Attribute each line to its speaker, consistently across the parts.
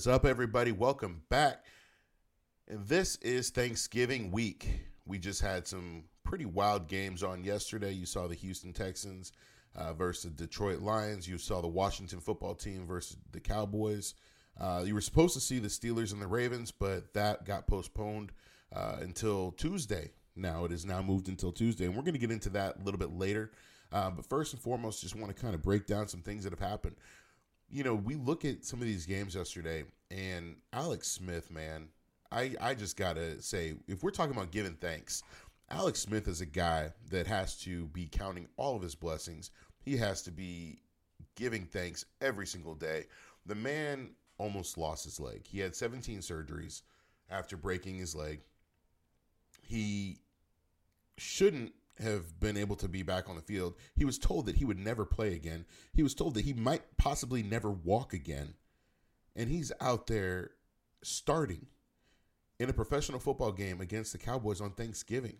Speaker 1: Is up, everybody? Welcome back. And this is Thanksgiving week. We just had some pretty wild games on yesterday. You saw the Houston Texans uh, versus Detroit Lions. You saw the Washington football team versus the Cowboys. Uh, you were supposed to see the Steelers and the Ravens, but that got postponed uh, until Tuesday. Now it is now moved until Tuesday, and we're going to get into that a little bit later. Uh, but first and foremost, just want to kind of break down some things that have happened you know, we look at some of these games yesterday, and Alex Smith, man, I, I just got to say, if we're talking about giving thanks, Alex Smith is a guy that has to be counting all of his blessings. He has to be giving thanks every single day. The man almost lost his leg. He had 17 surgeries after breaking his leg. He shouldn't have been able to be back on the field. He was told that he would never play again. He was told that he might possibly never walk again. And he's out there starting in a professional football game against the Cowboys on Thanksgiving.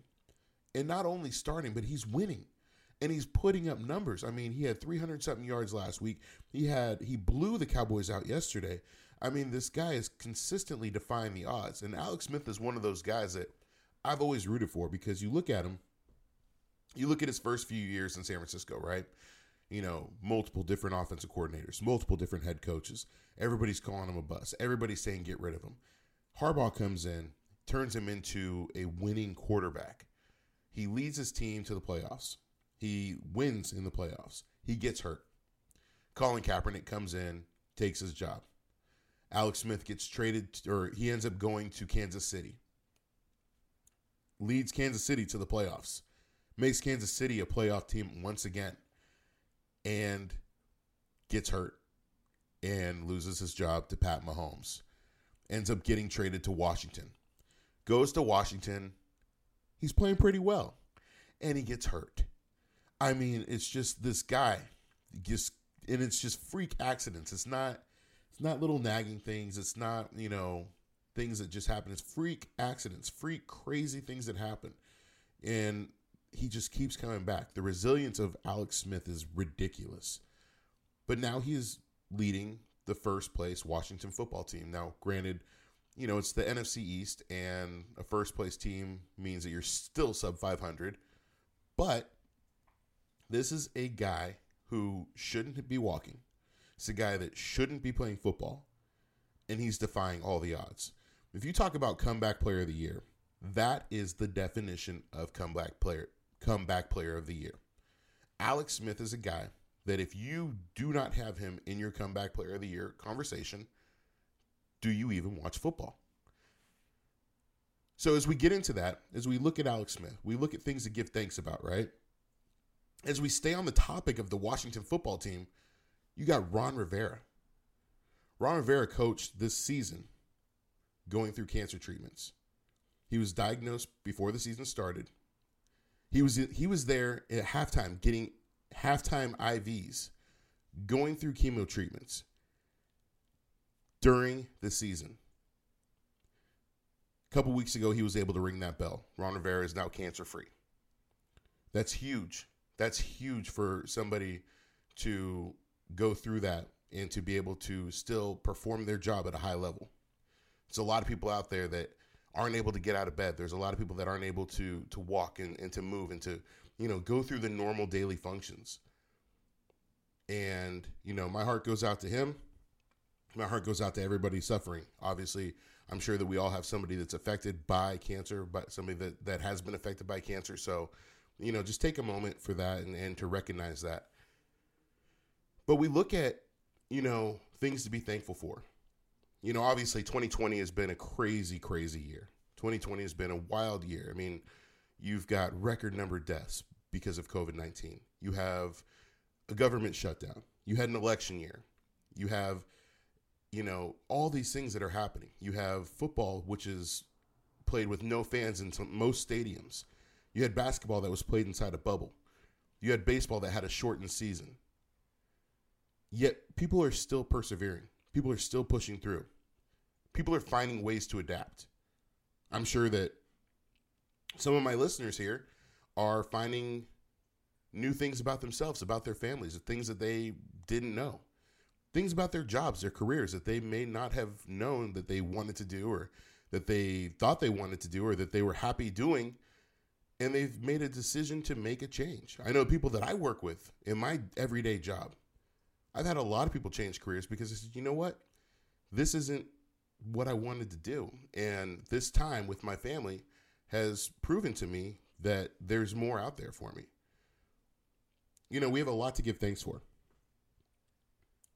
Speaker 1: And not only starting, but he's winning. And he's putting up numbers. I mean, he had 300 something yards last week. He had he blew the Cowboys out yesterday. I mean, this guy is consistently defying the odds. And Alex Smith is one of those guys that I've always rooted for because you look at him you look at his first few years in San Francisco, right? You know, multiple different offensive coordinators, multiple different head coaches. Everybody's calling him a bust. Everybody's saying get rid of him. Harbaugh comes in, turns him into a winning quarterback. He leads his team to the playoffs. He wins in the playoffs. He gets hurt. Colin Kaepernick comes in, takes his job. Alex Smith gets traded, or he ends up going to Kansas City. Leads Kansas City to the playoffs makes Kansas City a playoff team once again and gets hurt and loses his job to Pat Mahomes. Ends up getting traded to Washington. Goes to Washington. He's playing pretty well. And he gets hurt. I mean, it's just this guy just and it's just freak accidents. It's not it's not little nagging things. It's not, you know, things that just happen. It's freak accidents, freak crazy things that happen. And he just keeps coming back. The resilience of Alex Smith is ridiculous. But now he is leading the first place Washington football team. Now, granted, you know, it's the NFC East, and a first place team means that you're still sub 500. But this is a guy who shouldn't be walking. It's a guy that shouldn't be playing football, and he's defying all the odds. If you talk about comeback player of the year, that is the definition of comeback player comeback player of the year. Alex Smith is a guy that if you do not have him in your comeback player of the year conversation, do you even watch football? So as we get into that, as we look at Alex Smith, we look at things to give thanks about, right? As we stay on the topic of the Washington football team, you got Ron Rivera. Ron Rivera coached this season going through cancer treatments. He was diagnosed before the season started he was he was there at halftime getting halftime IVs, going through chemo treatments during the season. A couple weeks ago, he was able to ring that bell. Ron Rivera is now cancer free. That's huge. That's huge for somebody to go through that and to be able to still perform their job at a high level. It's a lot of people out there that aren't able to get out of bed. There's a lot of people that aren't able to to walk and, and to move and to, you know, go through the normal daily functions. And, you know, my heart goes out to him. My heart goes out to everybody suffering. Obviously, I'm sure that we all have somebody that's affected by cancer, but somebody that, that has been affected by cancer. So, you know, just take a moment for that and, and to recognize that. But we look at, you know, things to be thankful for. You know, obviously 2020 has been a crazy, crazy year. 2020 has been a wild year. I mean, you've got record number deaths because of COVID 19. You have a government shutdown. You had an election year. You have, you know, all these things that are happening. You have football, which is played with no fans in some, most stadiums. You had basketball that was played inside a bubble. You had baseball that had a shortened season. Yet people are still persevering. People are still pushing through. People are finding ways to adapt. I'm sure that some of my listeners here are finding new things about themselves, about their families, the things that they didn't know, things about their jobs, their careers that they may not have known that they wanted to do or that they thought they wanted to do or that they were happy doing. And they've made a decision to make a change. I know people that I work with in my everyday job I've had a lot of people change careers because they said, you know what? This isn't what I wanted to do. And this time with my family has proven to me that there's more out there for me. You know, we have a lot to give thanks for.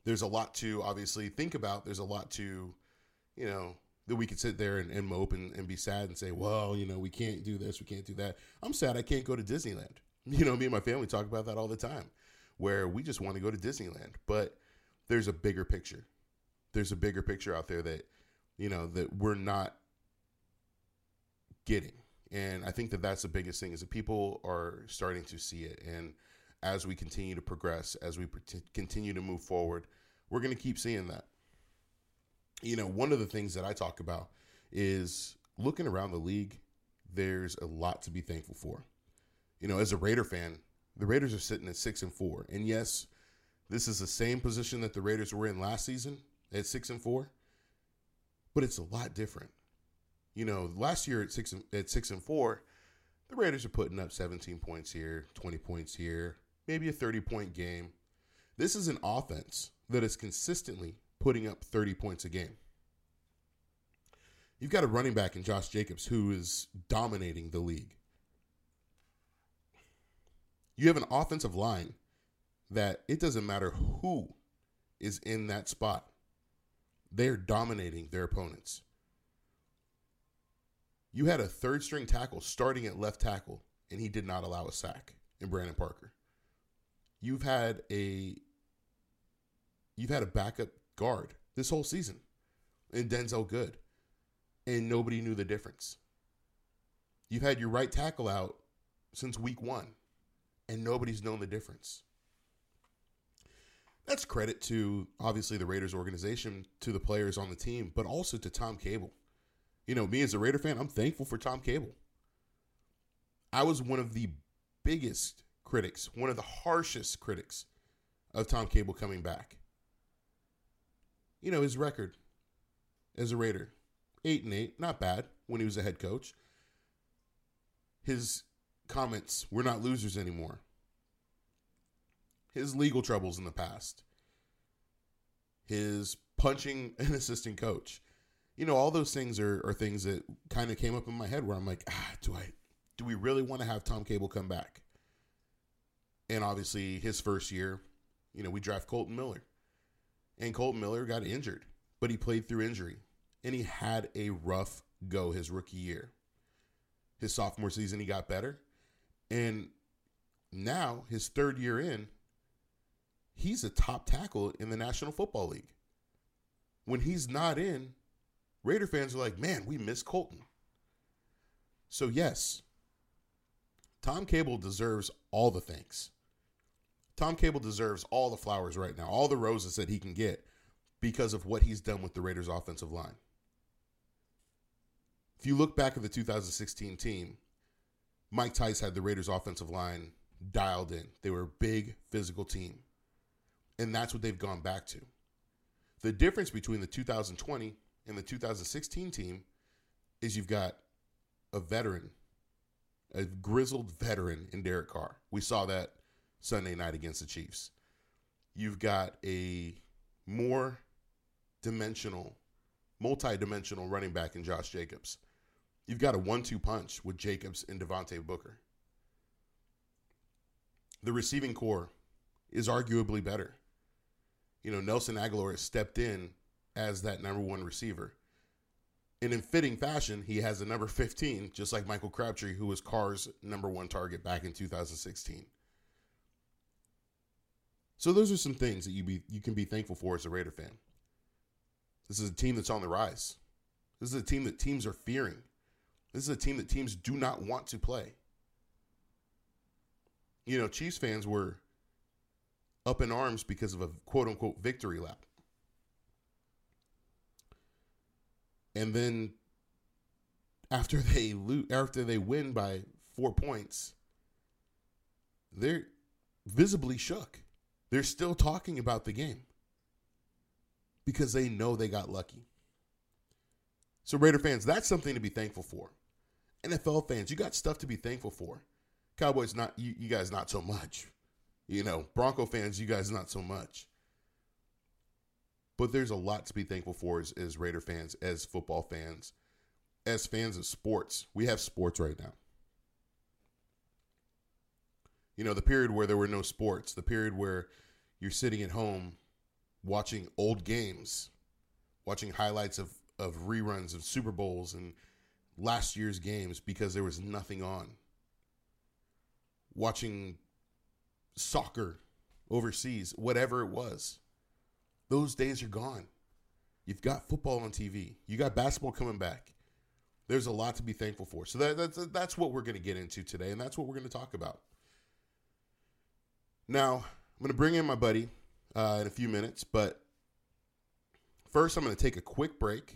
Speaker 1: There's a lot to obviously think about. There's a lot to, you know, that we could sit there and, and mope and, and be sad and say, well, you know, we can't do this, we can't do that. I'm sad I can't go to Disneyland. You know, me and my family talk about that all the time where we just want to go to Disneyland. But there's a bigger picture. There's a bigger picture out there that, you know, that we're not getting. And I think that that's the biggest thing is that people are starting to see it. And as we continue to progress, as we continue to move forward, we're going to keep seeing that. You know, one of the things that I talk about is looking around the league, there's a lot to be thankful for. You know, as a Raider fan, the Raiders are sitting at six and four. And yes, this is the same position that the Raiders were in last season at six and four, but it's a lot different. You know, last year at six and, at six and four, the Raiders are putting up 17 points here, 20 points here, maybe a 30 point game. This is an offense that is consistently putting up 30 points a game. You've got a running back in Josh Jacobs who is dominating the league. You have an offensive line that it doesn't matter who is in that spot, they're dominating their opponents. You had a third string tackle starting at left tackle, and he did not allow a sack in Brandon Parker. You've had a you've had a backup guard this whole season in Denzelle Good, and nobody knew the difference. You've had your right tackle out since week one and nobody's known the difference. That's credit to obviously the Raiders organization, to the players on the team, but also to Tom Cable. You know, me as a Raider fan, I'm thankful for Tom Cable. I was one of the biggest critics, one of the harshest critics of Tom Cable coming back. You know, his record as a Raider, 8 and 8, not bad when he was a head coach. His comments, we're not losers anymore. His legal troubles in the past. His punching an assistant coach. You know, all those things are, are things that kind of came up in my head where I'm like, ah, do I do we really want to have Tom Cable come back? And obviously his first year, you know, we draft Colton Miller. And Colton Miller got injured, but he played through injury. And he had a rough go his rookie year. His sophomore season, he got better. And now, his third year in, he's a top tackle in the National Football League. When he's not in, Raider fans are like, man, we miss Colton. So, yes, Tom Cable deserves all the thanks. Tom Cable deserves all the flowers right now, all the roses that he can get because of what he's done with the Raiders' offensive line. If you look back at the 2016 team, Mike Tice had the Raiders offensive line dialed in. They were a big physical team. And that's what they've gone back to. The difference between the 2020 and the 2016 team is you've got a veteran, a grizzled veteran in Derek Carr. We saw that Sunday night against the Chiefs. You've got a more dimensional, multi dimensional running back in Josh Jacobs. You've got a one two punch with Jacobs and Devontae Booker. The receiving corps is arguably better. You know, Nelson Agholor has stepped in as that number one receiver. And in fitting fashion, he has a number 15, just like Michael Crabtree, who was Carr's number one target back in 2016. So those are some things that you be you can be thankful for as a Raider fan. This is a team that's on the rise. This is a team that teams are fearing. This is a team that teams do not want to play. You know, Chiefs fans were up in arms because of a quote unquote victory lap. And then after they lose, after they win by 4 points, they're visibly shook. They're still talking about the game because they know they got lucky. So, Raider fans, that's something to be thankful for. NFL fans, you got stuff to be thankful for. Cowboys, not you, you guys, not so much. You know, Bronco fans, you guys, not so much. But there's a lot to be thankful for as, as Raider fans, as football fans, as fans of sports. We have sports right now. You know, the period where there were no sports, the period where you're sitting at home watching old games, watching highlights of, of reruns of Super Bowls and last year's games because there was nothing on. Watching soccer overseas, whatever it was. Those days are gone. You've got football on TV. You got basketball coming back. There's a lot to be thankful for. So that, that's that's what we're going to get into today, and that's what we're going to talk about. Now, I'm going to bring in my buddy uh, in a few minutes, but first, I'm going to take a quick break.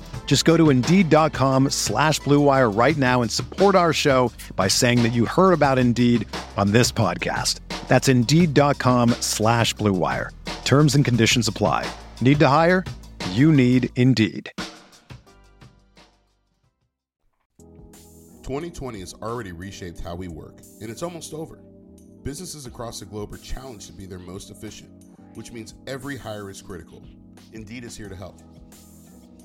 Speaker 2: Just go to Indeed.com slash BlueWire right now and support our show by saying that you heard about Indeed on this podcast. That's Indeed.com slash BlueWire. Terms and conditions apply. Need to hire? You need Indeed.
Speaker 1: 2020 has already reshaped how we work, and it's almost over. Businesses across the globe are challenged to be their most efficient, which means every hire is critical. Indeed is here to help.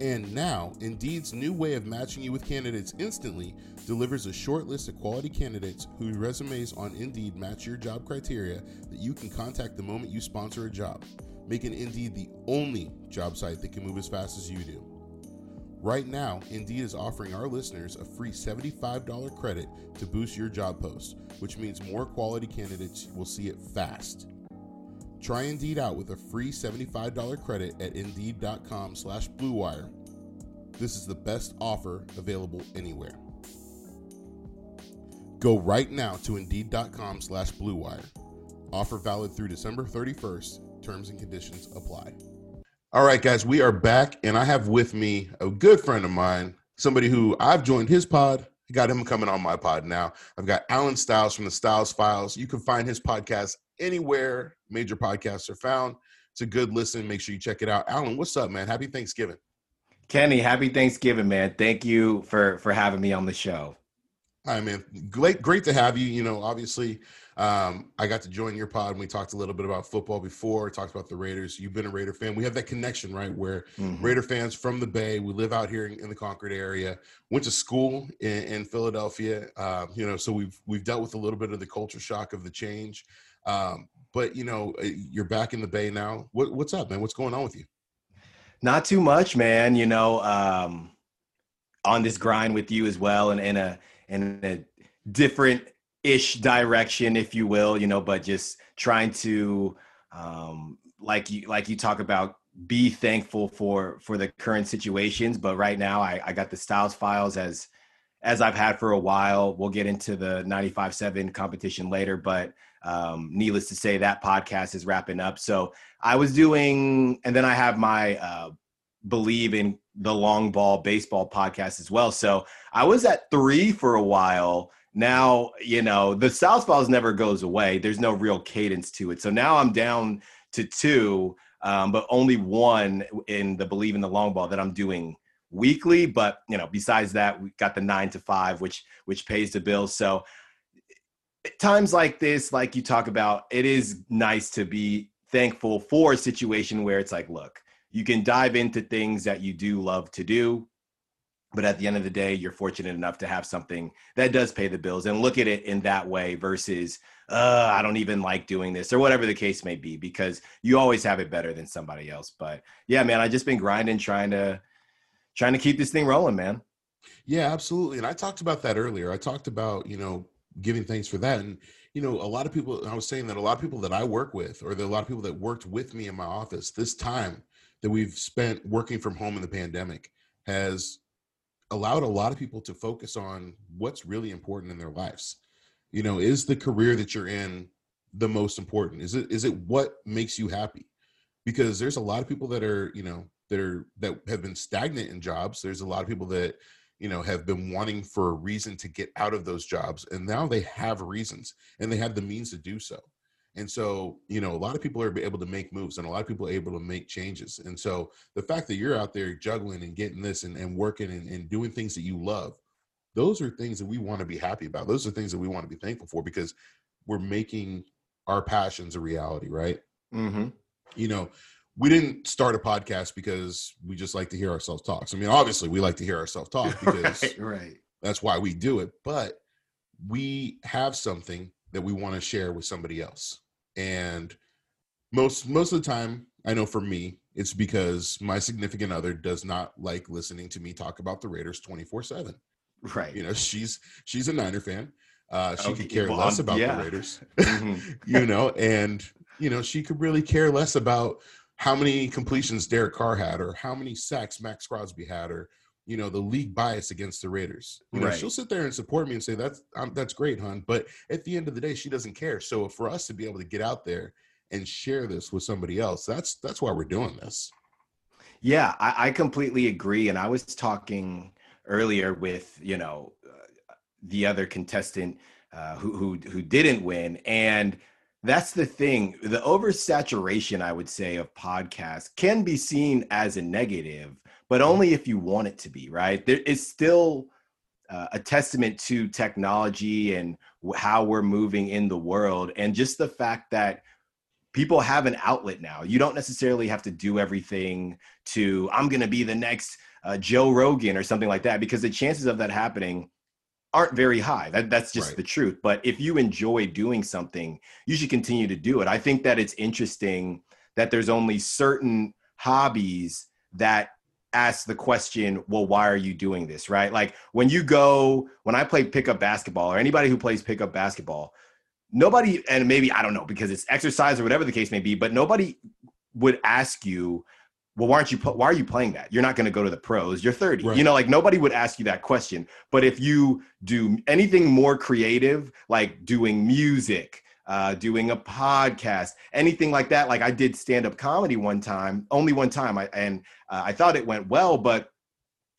Speaker 1: And now, Indeed's new way of matching you with candidates instantly delivers a short list of quality candidates whose resumes on Indeed match your job criteria that you can contact the moment you sponsor a job, making Indeed the only job site that can move as fast as you do. Right now, Indeed is offering our listeners a free $75 credit to boost your job post, which means more quality candidates will see it fast. Try Indeed out with a free $75 credit at Indeed.com slash BlueWire. This is the best offer available anywhere. Go right now to Indeed.com slash BlueWire. Offer valid through December 31st. Terms and conditions apply. All right, guys, we are back, and I have with me a good friend of mine, somebody who I've joined his pod. I got him coming on my pod now. I've got Alan Styles from the Styles Files. You can find his podcast anywhere major podcasts are found. It's a good listen. Make sure you check it out. Alan, what's up, man? Happy Thanksgiving.
Speaker 3: Kenny, happy Thanksgiving, man. Thank you for for having me on the show.
Speaker 1: Hi, man. Great, great to have you. You know, obviously, um, I got to join your pod and we talked a little bit about football before, talked about the Raiders. You've been a Raider fan. We have that connection, right? Where mm-hmm. Raider fans from the Bay, we live out here in, in the Concord area, went to school in, in Philadelphia. Uh, you know, so we've we've dealt with a little bit of the culture shock of the change. Um, but you know, uh, you're back in the Bay now. What, what's up, man? What's going on with you?
Speaker 3: Not too much, man. You know, um, on this grind with you as well, and in a in a different ish direction, if you will. You know, but just trying to, um, like you like you talk about, be thankful for for the current situations. But right now, I, I got the Styles files as as I've had for a while. We'll get into the 95.7 competition later, but um, needless to say, that podcast is wrapping up. So I was doing, and then I have my uh, believe in the long ball baseball podcast as well. So I was at three for a while. Now, you know, the Southpaws never goes away. There's no real cadence to it. So now I'm down to two, um, but only one in the believe in the long ball that I'm doing weekly. But you know, besides that, we got the nine to five, which which pays the bills. So times like this, like you talk about, it is nice to be thankful for a situation where it's like, look, you can dive into things that you do love to do. But at the end of the day, you're fortunate enough to have something that does pay the bills and look at it in that way versus, uh, I don't even like doing this or whatever the case may be, because you always have it better than somebody else. But yeah, man, I just been grinding, trying to, trying to keep this thing rolling, man.
Speaker 1: Yeah, absolutely. And I talked about that earlier. I talked about, you know, giving thanks for that. And you know, a lot of people. I was saying that a lot of people that I work with, or the, a lot of people that worked with me in my office, this time that we've spent working from home in the pandemic has allowed a lot of people to focus on what's really important in their lives. You know, is the career that you're in the most important? Is it is it what makes you happy? Because there's a lot of people that are, you know, that are that have been stagnant in jobs. There's a lot of people that you know have been wanting for a reason to get out of those jobs and now they have reasons and they have the means to do so and so you know a lot of people are able to make moves and a lot of people are able to make changes and so the fact that you're out there juggling and getting this and, and working and, and doing things that you love those are things that we want to be happy about those are things that we want to be thankful for because we're making our passions a reality right mm-hmm. you know we didn't start a podcast because we just like to hear ourselves talk. So, I mean, obviously, we like to hear ourselves talk because
Speaker 3: right, right.
Speaker 1: that's why we do it. But we have something that we want to share with somebody else, and most most of the time, I know for me, it's because my significant other does not like listening to me talk about the Raiders twenty four seven.
Speaker 3: Right.
Speaker 1: You know, she's she's a Niner fan. Uh, she okay, could care well, less about yeah. the Raiders. mm-hmm. you know, and you know she could really care less about how many completions Derek Carr had, or how many sacks Maxx Crosby had, or you know the league bias against the Raiders. You know, right. she'll sit there and support me and say that's um, that's great, hon. But at the end of the day, she doesn't care. So for us to be able to get out there and share this with somebody else, that's that's why we're doing this.
Speaker 3: Yeah, I, I completely agree. And I was talking earlier with you know uh, the other contestant uh, who who who didn't win, and that's the thing. The oversaturation, I would say, of podcasts can be seen as a negative, but only if you want it to be, right? There is still uh, a testament to technology and how we're moving in the world. And just the fact that people have an outlet now. You don't necessarily have to do everything to, I'm going to be the next uh, Joe Rogan or something like that, because the chances of that happening aren't very high. That, that's just right. the truth. But if you enjoy doing something, you should continue to do it. I think that it's interesting that there's only certain hobbies that ask the question, well, why are you doing this? Right. Like when you go, when I play pickup basketball or anybody who plays pickup basketball, nobody, and maybe I don't know because it's exercise or whatever the case may be, but nobody would ask you, well, why aren't you why are you playing that? You're not going to go to the pros. You're 30. Right. You know, like nobody would ask you that question. But if you do anything more creative, like doing music, uh, doing a podcast, anything like that, like I did stand up comedy one time, only one time, I, and uh, I thought it went well, but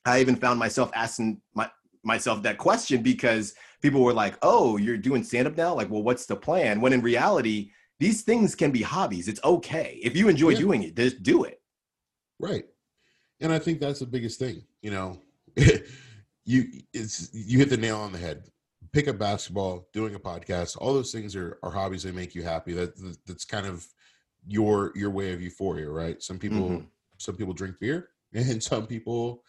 Speaker 3: I even found myself asking my myself that question because people were like, "Oh, you're doing stand up now? Like, well, what's the plan?" When in reality, these things can be hobbies. It's okay if you enjoy yeah. doing it. Just do it.
Speaker 1: Right, and I think that's the biggest thing. You know, you it's you hit the nail on the head. Pick up basketball, doing a podcast, all those things are, are hobbies that make you happy. That that's kind of your your way of euphoria, right? Some people mm-hmm. some people drink beer, and some people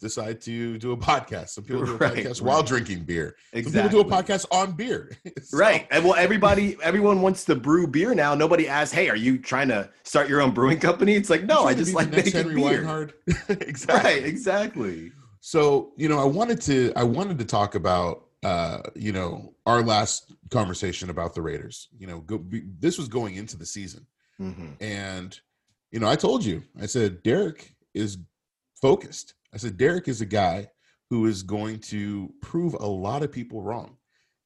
Speaker 1: decide to do a podcast. Some people do a right, podcast right. while drinking beer. Exactly. Some people do a podcast on beer.
Speaker 3: so, right. And well, everybody, everyone wants to brew beer now. Nobody asks, "Hey, are you trying to start your own brewing company?" It's like, no, I just like making Henry beer. exactly. Right. Exactly.
Speaker 1: So you know, I wanted to, I wanted to talk about, uh, you know, our last conversation about the Raiders. You know, go, be, this was going into the season, mm-hmm. and you know, I told you, I said Derek is focused I said, Derek is a guy who is going to prove a lot of people wrong.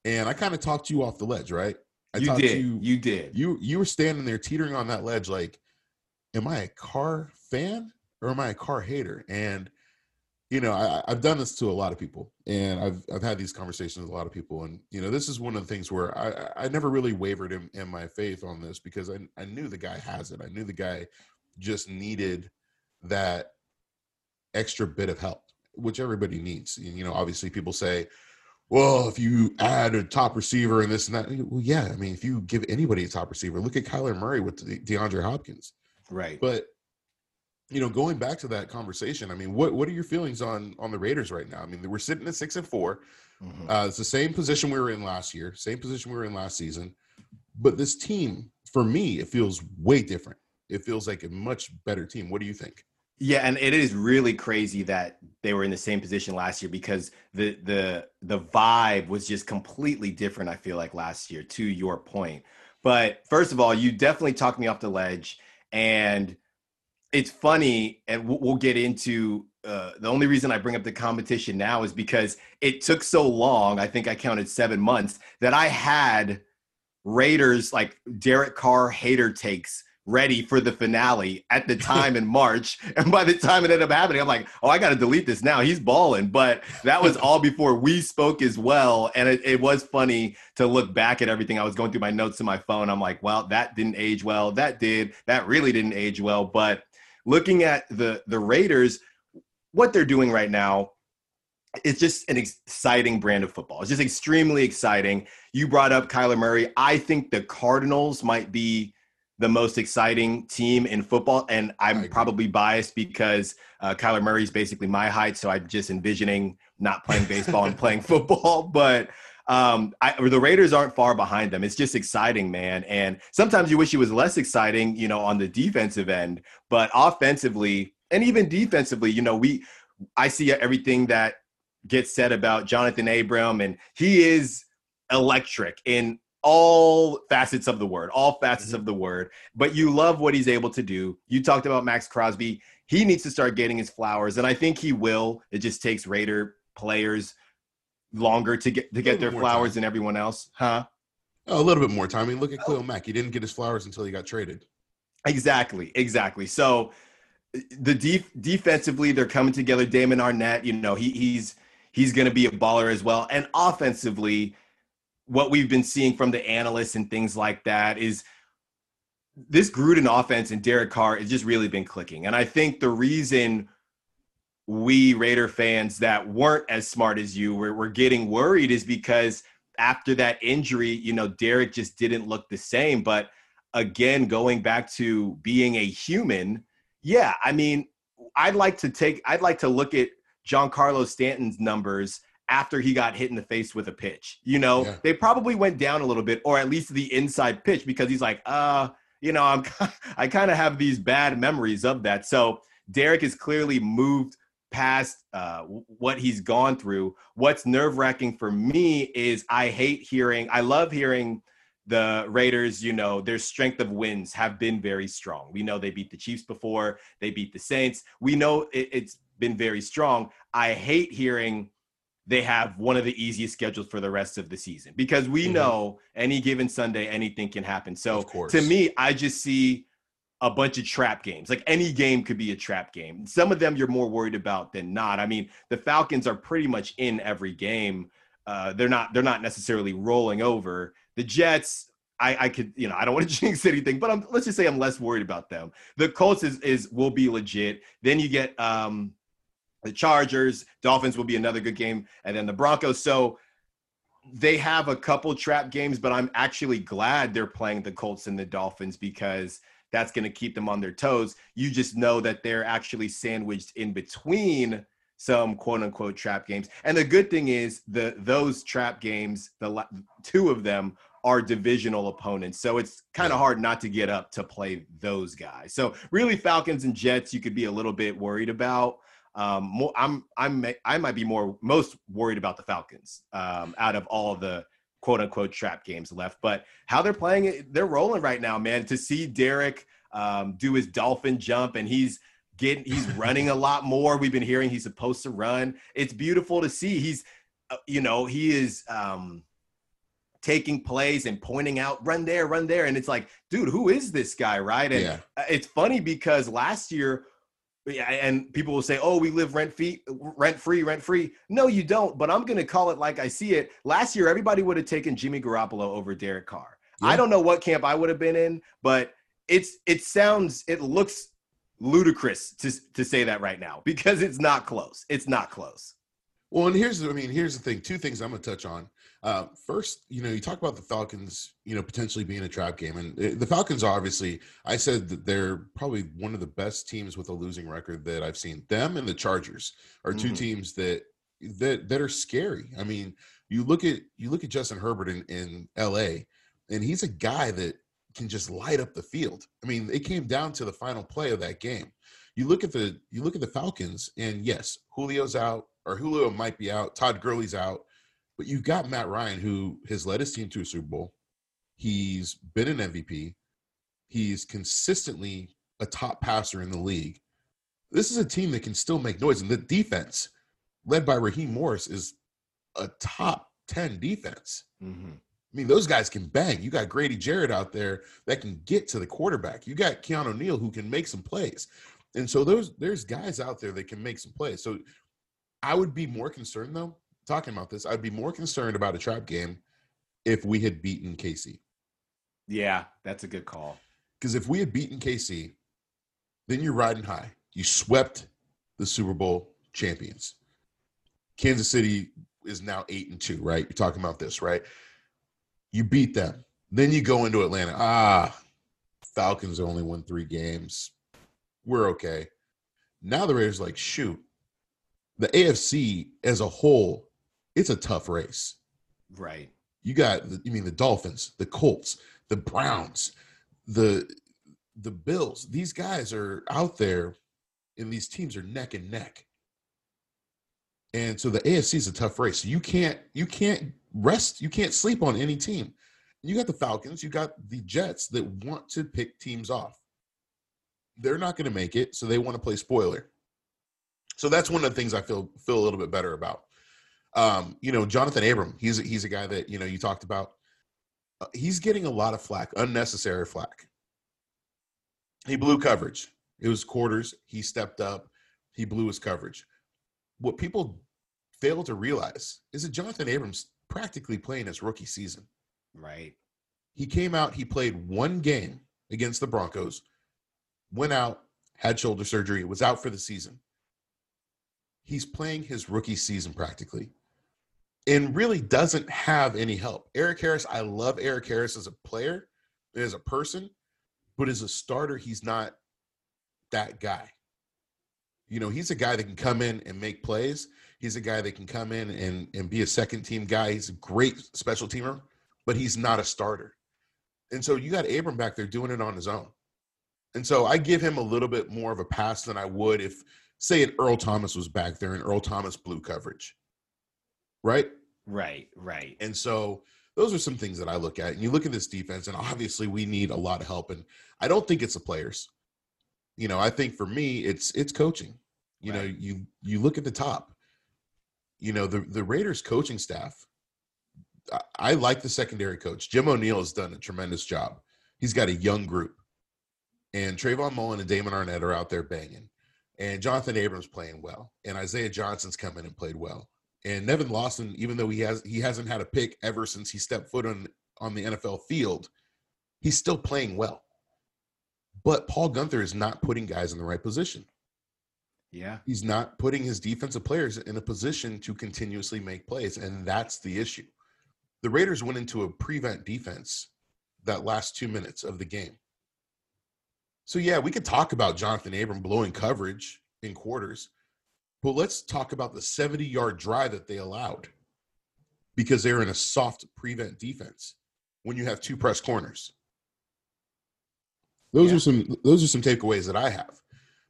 Speaker 1: And I kind of talked you off the ledge, right? I
Speaker 3: you did. You, you did.
Speaker 1: You you were standing there teetering on that ledge, like, am I a Carr fan or am I a Carr hater? And you know, I, have done this to a lot of people, and I've I've had these conversations with a lot of people, and you know, this is one of the things where I I never really wavered in, in my faith on this because I I knew the guy has it. I knew the guy just needed that extra bit of help, which everybody needs. You know, obviously people say, well, if you add a top receiver and this and that, well, yeah, I mean, if you give anybody a top receiver, look at Kyler Murray with De- DeAndre Hopkins.
Speaker 3: Right.
Speaker 1: But you know, going back to that conversation, I mean, what what are your feelings on on the Raiders right now? I mean, we're sitting at six and 4 mm-hmm. uh, it's the same position we were in last year, same position we were in last season. But this team, for me, it feels way different. It feels like a much better team. What do you think?
Speaker 3: Yeah, and it is really crazy that they were in the same position last year because the the the vibe was just completely different. I feel like last year. To your point, but first of all, you definitely talked me off the ledge, and it's funny, and we'll get into. Uh, the only reason I bring up the competition now is because it took so long. I think I counted seven months that I had Raiders like Derek Carr hater takes ready for the finale at the time in March. And by the time it ended up happening, I'm like, oh, I got to delete this now. He's balling. But that was all before we spoke as well. And it, it, was funny to look back at everything. I was going through my notes in my phone. I'm like, well, that didn't age well. That did. That really didn't age well. But looking at the the Raiders, what they're doing right now, it's just an exciting brand of football. It's just extremely exciting. You brought up Kyler Murray. I think the Cardinals might be the most exciting team in football. And I'm probably biased because uh, Kyler Murray is basically my height. So I'm just envisioning not playing baseball and playing football. But um, I, the Raiders aren't far behind them. It's just exciting, man. And sometimes you wish it was less exciting, you know, on the defensive end. But offensively and even defensively, you know, we I see everything that gets said about Jonathan Abram, and he is electric in all facets of the word, all facets mm-hmm. of the word, but you love what he's able to do. You talked about Maxx Crosby. He needs to start getting his flowers, and I think he will. It just takes Raider players longer to get to get their flowers time. than everyone else, huh?
Speaker 1: Oh, a little bit more time. I mean, look at Khalil Mack. He didn't get his flowers until he got traded.
Speaker 3: Exactly, exactly. So the def- defensively, they're coming together. Damon Arnette, you know, he, he's he's going to be a baller as well. And offensively, what we've been seeing from the analysts and things like that is this Gruden offense and Derek Carr has just really been clicking. And I think the reason we Raider fans that weren't as smart as you were, were getting worried is because after that injury, you know, Derek just didn't look the same. But again, going back to being a human, yeah, I mean, I'd like to take, I'd like to look at Giancarlo Stanton's numbers after he got hit in the face with a pitch. You know, yeah. they probably went down a little bit, or at least the inside pitch, because he's like, uh, you know, I'm I kind of have these bad memories of that. So Derek is clearly moved past uh, what he's gone through. What's nerve wracking for me is I hate hearing, I love hearing the Raiders, you know, their strength of wins have been very strong. We know they beat the Chiefs before, they beat the Saints. We know it, it's been very strong. I hate hearing they have one of the easiest schedules for the rest of the season because we mm-hmm. know any given Sunday anything can happen. So to me, I just see a bunch of trap games. Like any game could be a trap game. Some of them you're more worried about than not. I mean, the Falcons are pretty much in every game. Uh, they're not they're not necessarily rolling over. The Jets, I, I could, you know, I don't want to jinx anything, but I'm, let's just say I'm less worried about them. The Colts is is will be legit. Then you get um, the Chargers, Dolphins will be another good game, and then the Broncos. So they have a couple trap games, but I'm actually glad they're playing the Colts and the Dolphins because that's going to keep them on their toes. You just know that they're actually sandwiched in between some quote unquote trap games. And the good thing is the those trap games, the two of them are divisional opponents. So it's kind of hard not to get up to play those guys. So really Falcons and Jets you could be a little bit worried about. Um, more, I'm I'm I might be more most worried about the Falcons um, out of all the quote unquote trap games left. But how they're playing it, they're rolling right now, man. To see Derek um, do his dolphin jump and he's getting he's running a lot more. We've been hearing he's supposed to run. It's beautiful to see. He's uh, you know he is um, taking plays and pointing out run there, run there, and it's like, dude, who is this guy, right? And yeah. it's funny because last year and people will say, "Oh, we live rent free, rent free, rent free." No, you don't. But I'm going to call it like I see it. Last year, everybody would have taken Jimmy Garoppolo over Derek Carr. Yeah. I don't know what camp I would have been in, but it's it sounds it looks ludicrous to to say that right now because it's not close. It's not close.
Speaker 1: Well, and here's I mean, here's the thing. Two things I'm going to touch on. Uh, first, you know, you talk about the Falcons, you know, potentially being a trap game, and uh, the Falcons obviously. I said that they're probably one of the best teams with a losing record that I've seen. Them and the Chargers are 2 mm-hmm. teams that that that are scary. I mean, you look at you look at Justin Herbert in, in L.A. and he's a guy that can just light up the field. I mean, it came down to the final play of that game. You look at the you look at the Falcons, and yes, Julio's out, or Julio might be out. Todd Gurley's out. But you've got Matt Ryan, who has led his team to a Super Bowl. He's been an MVP. He's consistently a top passer in the league. This is a team that can still make noise. And the defense, led by Raheem Morris, is a top 10 defense. Mm-hmm. I mean, those guys can bang. You got Grady Jarrett out there that can get to the quarterback. You got Keanu Neal who can make some plays. And so those there's guys out there that can make some plays. So I would be more concerned though talking about this, I'd be more concerned about a trap game if we had beaten KC.
Speaker 3: Yeah, that's a good call.
Speaker 1: Because if we had beaten KC, then you're riding high. You swept the Super Bowl champions. Kansas City is now eight and two, right? You're talking about this, right? You beat them. Then you go into Atlanta. Ah, Falcons only won three games. We're okay. Now the Raiders like, shoot, the AFC as a whole it's a tough race.
Speaker 3: Right.
Speaker 1: You got you mean the Dolphins, the Colts, the Browns, the the Bills. These guys are out there and these teams are neck and neck. And so the AFC is a tough race. You can't you can't rest, you can't sleep on any team. You got the Falcons, you got the Jets that want to pick teams off. They're not going to make it, so they want to play spoiler. So that's one of the things I feel feel a little bit better about. Um, you know, Jonathan Abram, he's a, he's a guy that you know you talked about. Uh, he's getting a lot of flack, unnecessary flack. He blew coverage. It was quarters. He stepped up. He blew his coverage. What people fail to realize is that Jonathan Abrams practically playing his rookie season.
Speaker 3: Right.
Speaker 1: He came out. He played one game against the Broncos. Went out, had shoulder surgery, was out for the season. He's playing his rookie season practically and really doesn't have any help. Erik Harris, I love Erik Harris as a player, as a person, but as a starter, he's not that guy. You know, he's a guy that can come in and make plays. He's a guy that can come in and, and be a second team guy. He's a great special teamer, but he's not a starter. And so you got Abram back there doing it on his own. And so I give him a little bit more of a pass than I would if, say, an Earl Thomas was back there and Earl Thomas blew coverage. Right?
Speaker 3: Right, right.
Speaker 1: And so those are some things that I look at. And you look at this defense, and obviously we need a lot of help. And I don't think it's the players. You know, I think for me, it's it's coaching. You right. know, you you look at the top. You know, the the Raiders coaching staff. I, I like the secondary coach. Jim O'Neill has done a tremendous job. He's got a young group. and Trevon Mullen and Damon Arnette are out there banging, and Jonathan Abrams playing well, and Isaiah Johnson's come in and played well, and Nevin Lawson, even though he has he hasn't had a pick ever since he stepped foot on on the NFL field, he's still playing well. But Paul Guenther is not putting guys in the right position.
Speaker 3: Yeah.
Speaker 1: He's not putting his defensive players in a position to continuously make plays. And that's the issue. The Raiders went into a prevent defense that last two minutes of the game. So, yeah, we could talk about Jonathan Abram blowing coverage in quarters, but let's talk about the 70 yard drive that they allowed because they're in a soft prevent defense when you have two press corners. Those
Speaker 3: Yeah.
Speaker 1: are some those are some takeaways that I have.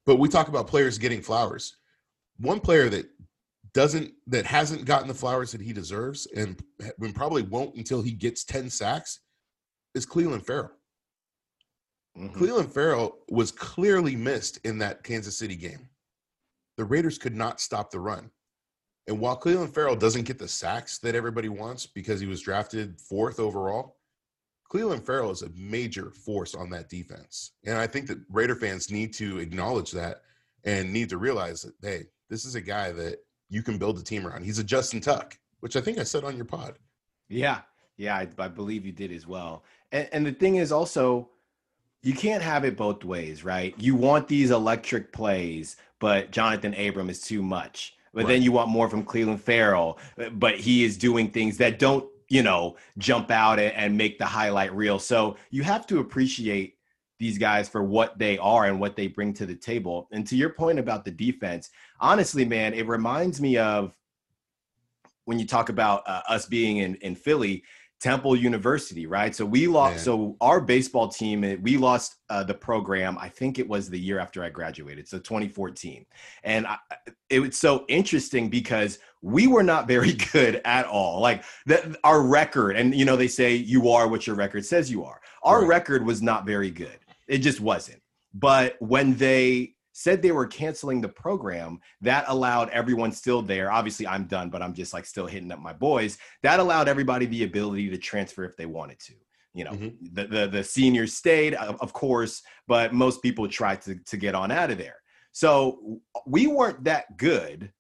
Speaker 1: But we talk about players getting flowers. One player that doesn't that hasn't gotten the flowers that he deserves and probably won't until he gets 10 sacks is Clelin Ferrell.
Speaker 3: Mhm.
Speaker 1: Clelin Ferrell was clearly missed in that Kansas City game. The Raiders could not stop the run. And while Clelin Ferrell doesn't get the sacks that everybody wants because he was drafted fourth overall, Clelin Ferrell is a major force on that defense. And I think that Raider fans need to acknowledge that and need to realize that, hey, this is a guy that you can build a team around. He's a Justin Tuck, which I think I said on your pod.
Speaker 3: Yeah, yeah, I, I believe you did as well. And, and the thing is also, you can't have it both ways, right? You want these electric plays, but Johnathan Abram is too much. But then you want more from Clelin Ferrell, but he is doing things that don't, you know, jump out and, and make the highlight reel. So you have to appreciate these guys for what they are and what they bring to the table. And to your point about the defense, honestly, man, it reminds me of when you talk about uh, us being in, in Philly, Temple University, right? So we lost.
Speaker 1: Yeah.
Speaker 3: So our baseball team, uh, we lost uh, the program. I think it was the year after I graduated, so 2014. And I, it was so interesting because we were not very good at all. Like the, our record, and you know they say you are what your record says you are. Our
Speaker 1: Right.
Speaker 3: record was not very good. It just wasn't. But when they said they were canceling the program, that allowed everyone still there. Obviously, I'm done, but I'm just like still hitting up my boys. That allowed everybody the ability to transfer if they wanted to. You know,
Speaker 1: Mhm.
Speaker 3: the, the the seniors stayed, of of course, but most people tried to to get on out of there. So we weren't that good,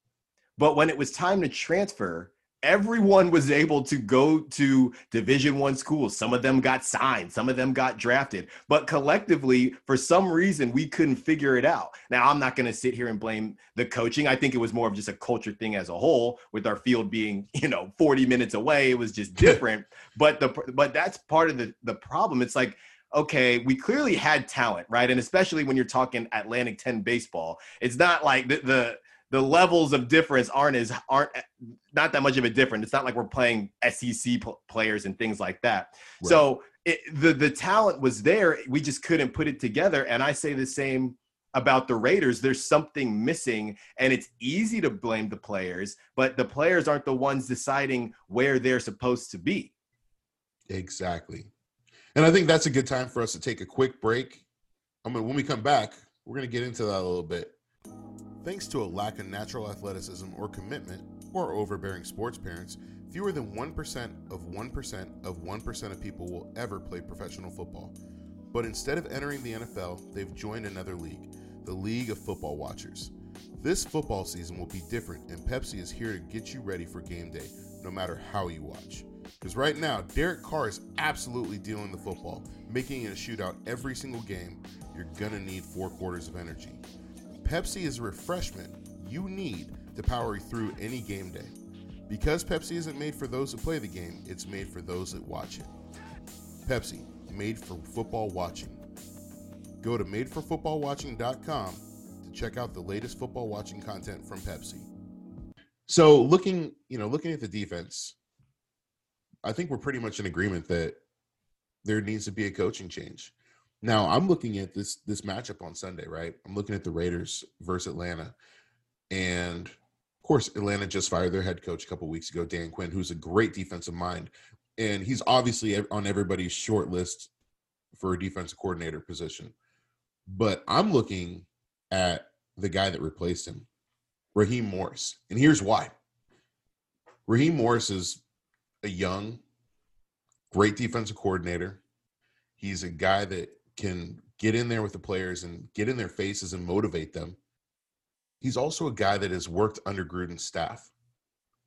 Speaker 3: but when it was time to transfer, everyone was able to go to division one schools. Some of them got signed some of them got drafted but collectively for some reason we couldn't figure it out. Now i'm not going to sit here and blame the coaching. I think it was more of just a culture thing as a whole with our field being you know 40 minutes away it was just different. But the but that's part of the the problem. It's like okay, we clearly had talent, right? And especially when you're talking Atlantic 10 baseball, it's not like the the, the levels of difference aren't as aren't not that much of a difference. It's not like we're playing SEC pl- players and things like that. So it, the the talent was there. We just couldn't put it together. And I say the same about the Raiders. There's something missing, and it's easy to blame the players, but the players aren't the ones deciding where they're supposed to be.
Speaker 1: Exactly. And I think that's a good time for us to take a quick break. I mean, when we come back, we're going to get into that a little bit. Thanks to a lack of natural athleticism or commitment, or overbearing sports parents, fewer than 1% of 1% of 1% of people will ever play professional football. But instead of entering the NFL, they've joined another league, the League of Football Watchers. This football season will be different, and Pepsi is here to get you ready for game day, no matter how you watch. Because right now, Derek Carr is absolutely dealing the football, making it a shootout every single game. You're going to need four quarters of energy. Pepsi is a refreshment you need to power through any game day. Because Pepsi isn't made for those who play the game, it's made for those that watch it. Pepsi, made for football watching. Go to madeforfootballwatching.com to check out the latest football watching content from Pepsi. So, looking, you know, looking at the defense, I think we're pretty much in agreement that there needs to be a coaching change. Now, I'm looking at this this matchup on Sunday, right? I'm looking at the Raiders versus Atlanta, and of course, Atlanta just fired their head coach a couple weeks ago, Dan Quinn, who's a great defensive mind, and he's obviously on everybody's short list for a defensive coordinator position. But I'm looking at the guy that replaced him, Raheem Morris, and here's why. Raheem Morris is a young, great defensive coordinator. He's a guy that can get in there with the players and get in their faces and motivate them. He's also a guy that has worked under Gruden's staff.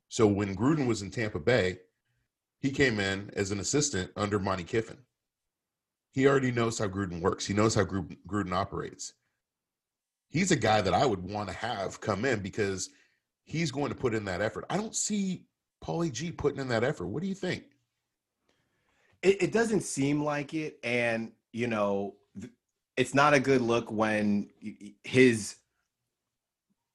Speaker 1: So when Gruden was in Tampa Bay, he came in as an assistant under Monte Kiffin. He already knows how Gruden works. He knows how Gruden operates. He's a guy that I would want to have come in because he's going to put in that effort. I don't see Paulie G putting in that effort. What do you think?
Speaker 3: It, it doesn't seem like it, and you know, it's not a good look when his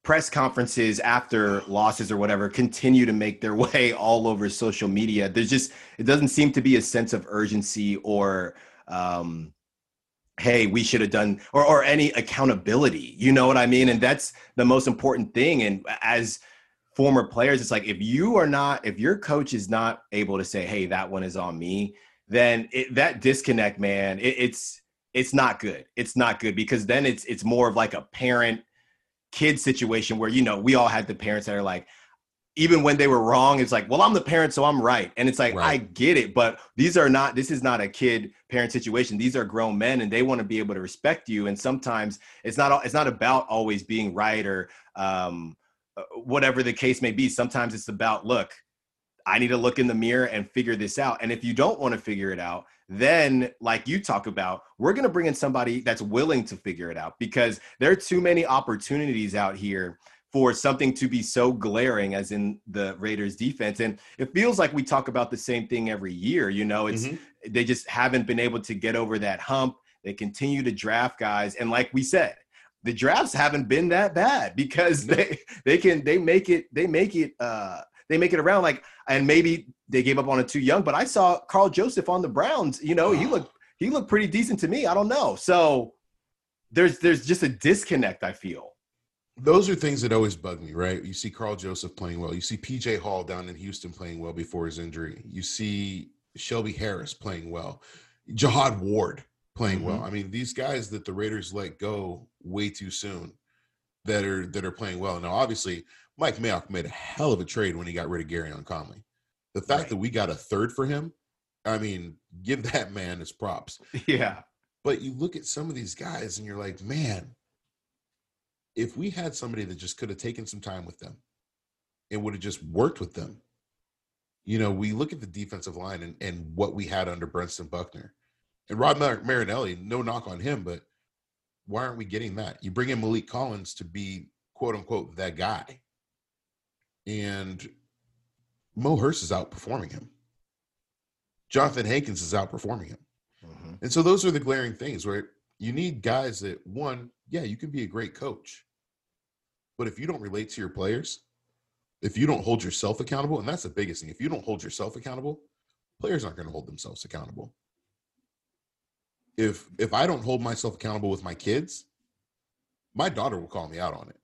Speaker 3: press conferences after losses or whatever continue to make their way all over social media. There's just it doesn't seem to be a sense of urgency or um, hey, we should have done or or any accountability. You know what I mean? And that's the most important thing. And as former players, it's like if you are not, if your coach is not able to say, hey, that one is on me, then it, that disconnect, man, it, it's it's not good. It's not good because then it's it's more of like a parent kid situation where you know we all had the parents that are like even when they were wrong it's like well i'm the parent so i'm right and it's like right. i get it but these are not this is not a kid parent situation these are grown men and they want to be able to respect you and sometimes it's not it's not about always being right or um, uh, whatever the case may be sometimes it's about look i need to look in the mirror and figure this out and if you don't want to figure it out then like you talk about we're going to bring in somebody that's willing to figure it out because there are too many opportunities out here for something to be so glaring as in the Raiders defense. And it feels like we talk about the same thing every year. You know, it's mm-hmm. they just haven't been able to get over that hump. They continue to draft guys. And like we said, the drafts haven't been that bad because they they can they make it they make it uh they make it around like and maybe they gave up on it too young but i saw Karl Joseph on the browns you know he looked he looked pretty decent to me i don't know. So there's there's just a disconnect i feel.
Speaker 1: Those are things that always bug me right? You see Karl Joseph playing well. You see pj hall down in houston playing well before his injury. You see shelby harris playing well. Jihad ward playing mm-hmm. well. I mean, these guys that the Raiders let go way too soon that are that are playing well. Now, obviously, Mike Mayock made a hell of a trade when he got rid of Gareon Conley. The fact right. that we got a third for him, I mean, give that man his props.
Speaker 3: Yeah.
Speaker 1: But you look at some of these guys and you're like, man, if we had somebody that just could have taken some time with them and would have just worked with them, you know, we look at the defensive line and, and what we had under Brentson Buckner. And Rod Marinelli, no knock on him, but why aren't we getting that? You bring in Maliek Collins to be quote unquote that guy. And Mo Hurst is outperforming him. Johnathan Hankins is outperforming him. Mm-hmm. And so those are the glaring things where you need guys that one, yeah, you can be a great coach. But if you don't relate to your players, if you don't hold yourself accountable, and that's the biggest thing, if you don't hold yourself accountable, players aren't going to hold themselves accountable if if I don't hold myself accountable with my kids, my daughter will call me out on it.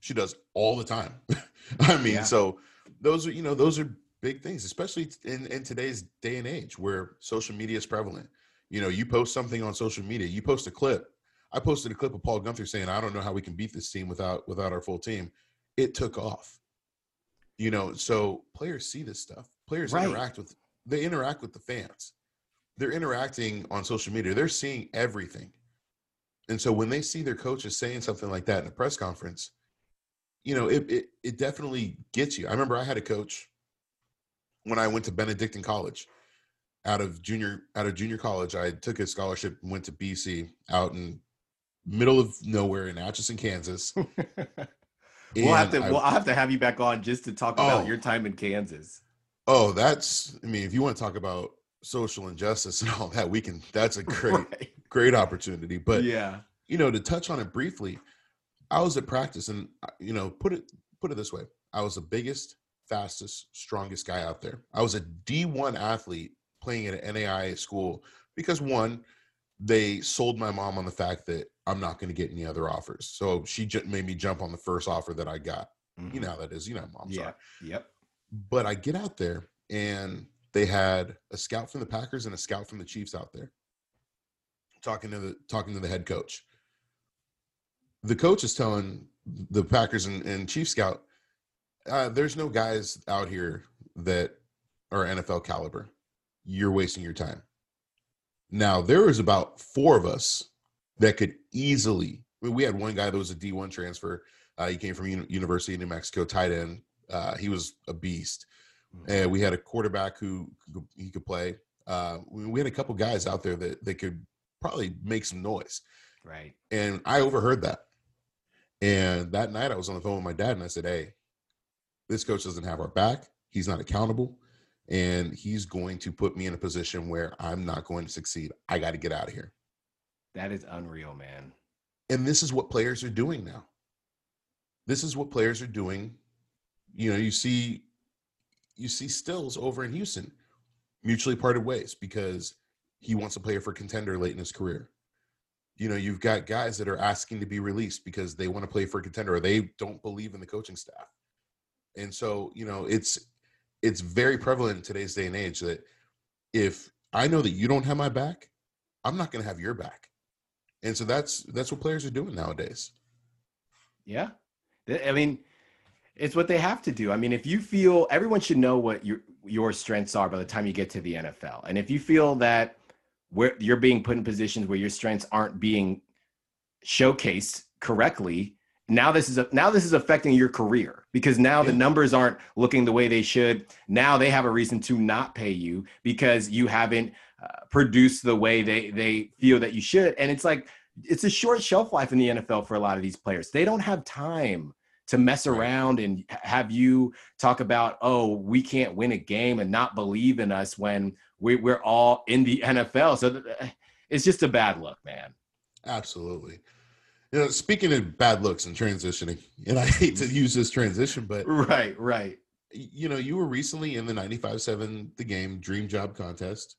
Speaker 1: She does all the time. I mean, yeah. so those are you know those are big things, especially in in today's day and age where social media is prevalent. You know, you post something on social media, you post a clip. I posted a clip of Paul Guenther saying, "I don't know how we can beat this team without without our full team." It took off. You know, so players see this stuff. Players right. interact with they interact with the fans they're interacting on social media. They're seeing everything. And so when they see their coaches saying something like that in a press conference, you know, it, it, it definitely gets you. I remember I had a coach when I went to Benedictine College out of junior out of junior college. I took a scholarship and went to BC out in middle of nowhere in Atchison, Kansas.
Speaker 3: we'll have to I, we'll have to have you back on just to talk about oh, your time in Kansas.
Speaker 1: Oh, that's I mean, if you want to talk about social injustice and all that we can that's a great right. great opportunity but
Speaker 3: yeah
Speaker 1: you know to touch on it briefly i was at practice and uh, you know put it put it this way i was the biggest fastest strongest guy out there. I was a d1 athlete playing at an naia school because one they sold my mom on the fact that i'm not going to get any other offers. So she just made me jump on the first offer that i got. Mm-hmm. you know how that is. You know mom
Speaker 3: yeah. yep.
Speaker 1: But i get out there and they had a scout from the Packers and a scout from the Chiefs out there talking to the talking to the head coach. The coach is telling the Packers and, and Chief Scout, uh, "There's no guys out here that are NFL caliber. You're wasting your time." Now there was about four of us that could easily. I mean, we had one guy that was a D one transfer. Uh, he came from U- University of New Mexico, tight end. Uh, he was a beast, mm-hmm. and we had a quarterback who, who he could play. Uh, we had a couple guys out there that they could probably make some noise.
Speaker 3: Right.
Speaker 1: And I overheard that. And that night I was on the phone with my dad and I said, Hey, this coach doesn't have our back. He's not accountable. And he's going to put me in a position where I'm not going to succeed. I got to get out of here.
Speaker 3: That is unreal, man.
Speaker 1: And this is what players are doing now. This is what players are doing. You know, you see you see Stills over in Houston mutually parted ways because he wants to play for contender late in his career. You know, you've got guys that are asking to be released because they want to play for a contender or they don't believe in the coaching staff. And so, you know, it's it's very prevalent in today's day and age that if I know that you don't have my back, I'm not going to have your back. And so that's that's what players are doing nowadays.
Speaker 3: Yeah. I mean, it's what they have to do. I mean, if you feel everyone should know what your your strengths are by the time you get to the NFL. And if you feel that where you're being put in positions where your strengths aren't being showcased correctly now this is a, now this is affecting your career because now the numbers aren't looking the way they should. Now they have a reason to not pay you because you haven't uh, produced the way they they feel that you should. And it's like it's a short shelf life in the NFL for a lot of these players. They don't have time to mess around and have you talk about oh we can't win a game and not believe in us when we, we're all in the NFL. So it's just a bad look, man.
Speaker 1: Absolutely. You know, speaking of bad looks and transitioning, and I hate to use this transition, but
Speaker 3: right, right.
Speaker 1: You know, you were recently in the 95-7 the game dream job contest,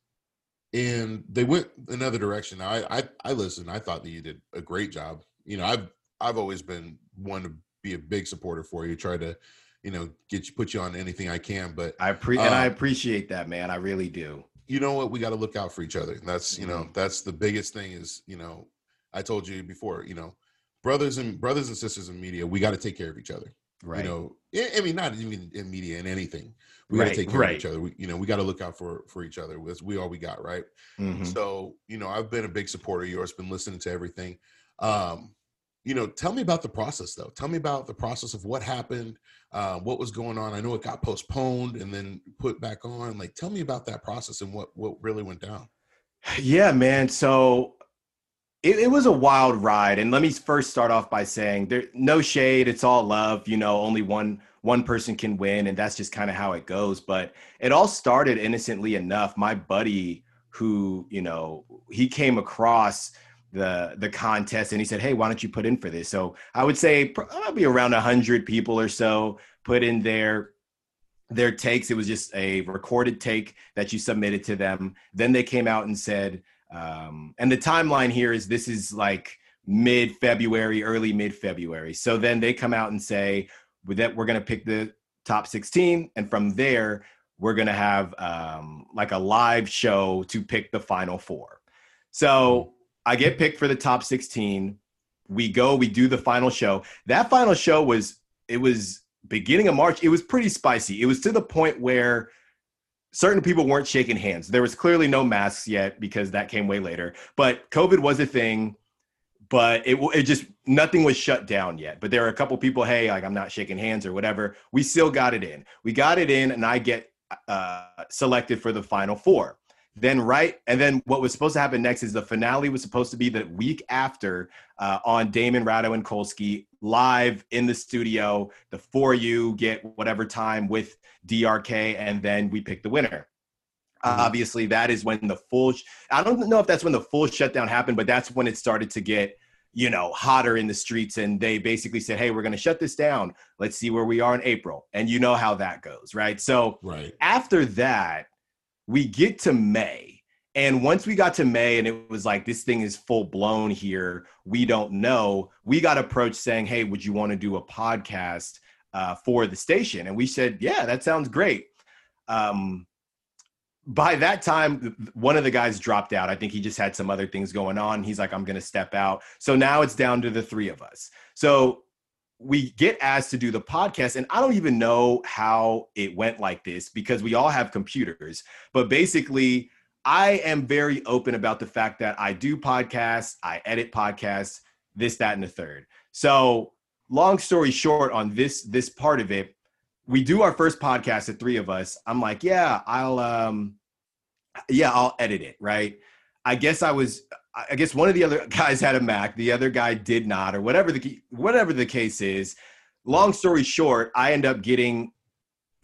Speaker 1: and they went another direction. Now, I, I I listened. I thought that you did a great job. You know, I've I've always been one to be a big supporter for you. Try to, you know, get you put you on anything I can. But
Speaker 3: I pre- and I um, appreciate that, man. I really do
Speaker 1: you know what we got to look out for each other that's you know mm-hmm. that's the biggest thing is you know i told you before you know brothers and brothers and sisters in media we got to take care of each other right you know i mean not even in media and anything we got to take care right. of each other we, you know we got to look out for for each other because we all we got right mm-hmm. so you know i've been a big supporter of yours been listening to everything um you know tell me about the process though. Tell me about the process of what happened uh, what was going on. I know it got postponed and then put back on. Like tell me about that process and what what really went down.
Speaker 3: Yeah man. So it, it was a wild ride. And let me first start off by saying there no shade. It's all love. You know only one one person can win and that's just kind of how it goes. But it all started innocently enough. My buddy who you know he came across the the contest and he said hey why don't you put in for this? So i would say probably around 100 people or so put in their their takes. It was just a recorded take that you submitted to them. Then they came out and said um, and the timeline here is this is like mid february early mid february so then they come out and say that we're going to pick the top 16 and from there we're going to have um, like a live show to pick the final four. So I get picked for the top 16. We go, we do the final show. That final show was, it was beginning of March. It was pretty spicy. It was to the point where certain people weren't shaking hands. There was clearly no masks yet because that came way later. But COVID was a thing, but it, it just, nothing was shut down yet. But there were a couple people, hey, like I'm not shaking hands or whatever. We still got it in. We got it in, and I get uh, selected for the final four. Then right, and then what was supposed to happen next is the finale was supposed to be the week after uh, on Damon Ratto and Kolsky live in the studio. The four you get whatever time with DRK, and then we pick the winner. Mm-hmm. Obviously, that is when the full. Sh- I don't know if that's when the full shutdown happened, but that's when it started to get you know hotter in the streets and they basically said hey we're going to shut this down let's see where we are in april and you know how that goes right so
Speaker 1: right.
Speaker 3: after that we get to May. And once we got to May and it was like, this thing is full blown here, we don't know, we got approached saying, hey, would you want to do a podcast uh, for the station? And we said, yeah, that sounds great. Um, by that time, one of the guys dropped out. I think he just had some other things going on. He's like, I'm going to step out. So now it's down to the three of us. So we get asked to do the podcast and i don't even know how it went like this because we all have computers but basically I am very open about the fact that I do podcasts, I edit podcasts, this, that, and the third. So, long story short, on this this part of it, we do our first podcast, the three of us. I'm like, yeah, I'll um, yeah, I'll edit it, right? I guess I was I guess one of the other guys had a Mac, the other guy did not, or whatever the whatever the case is. Long story short, I end up getting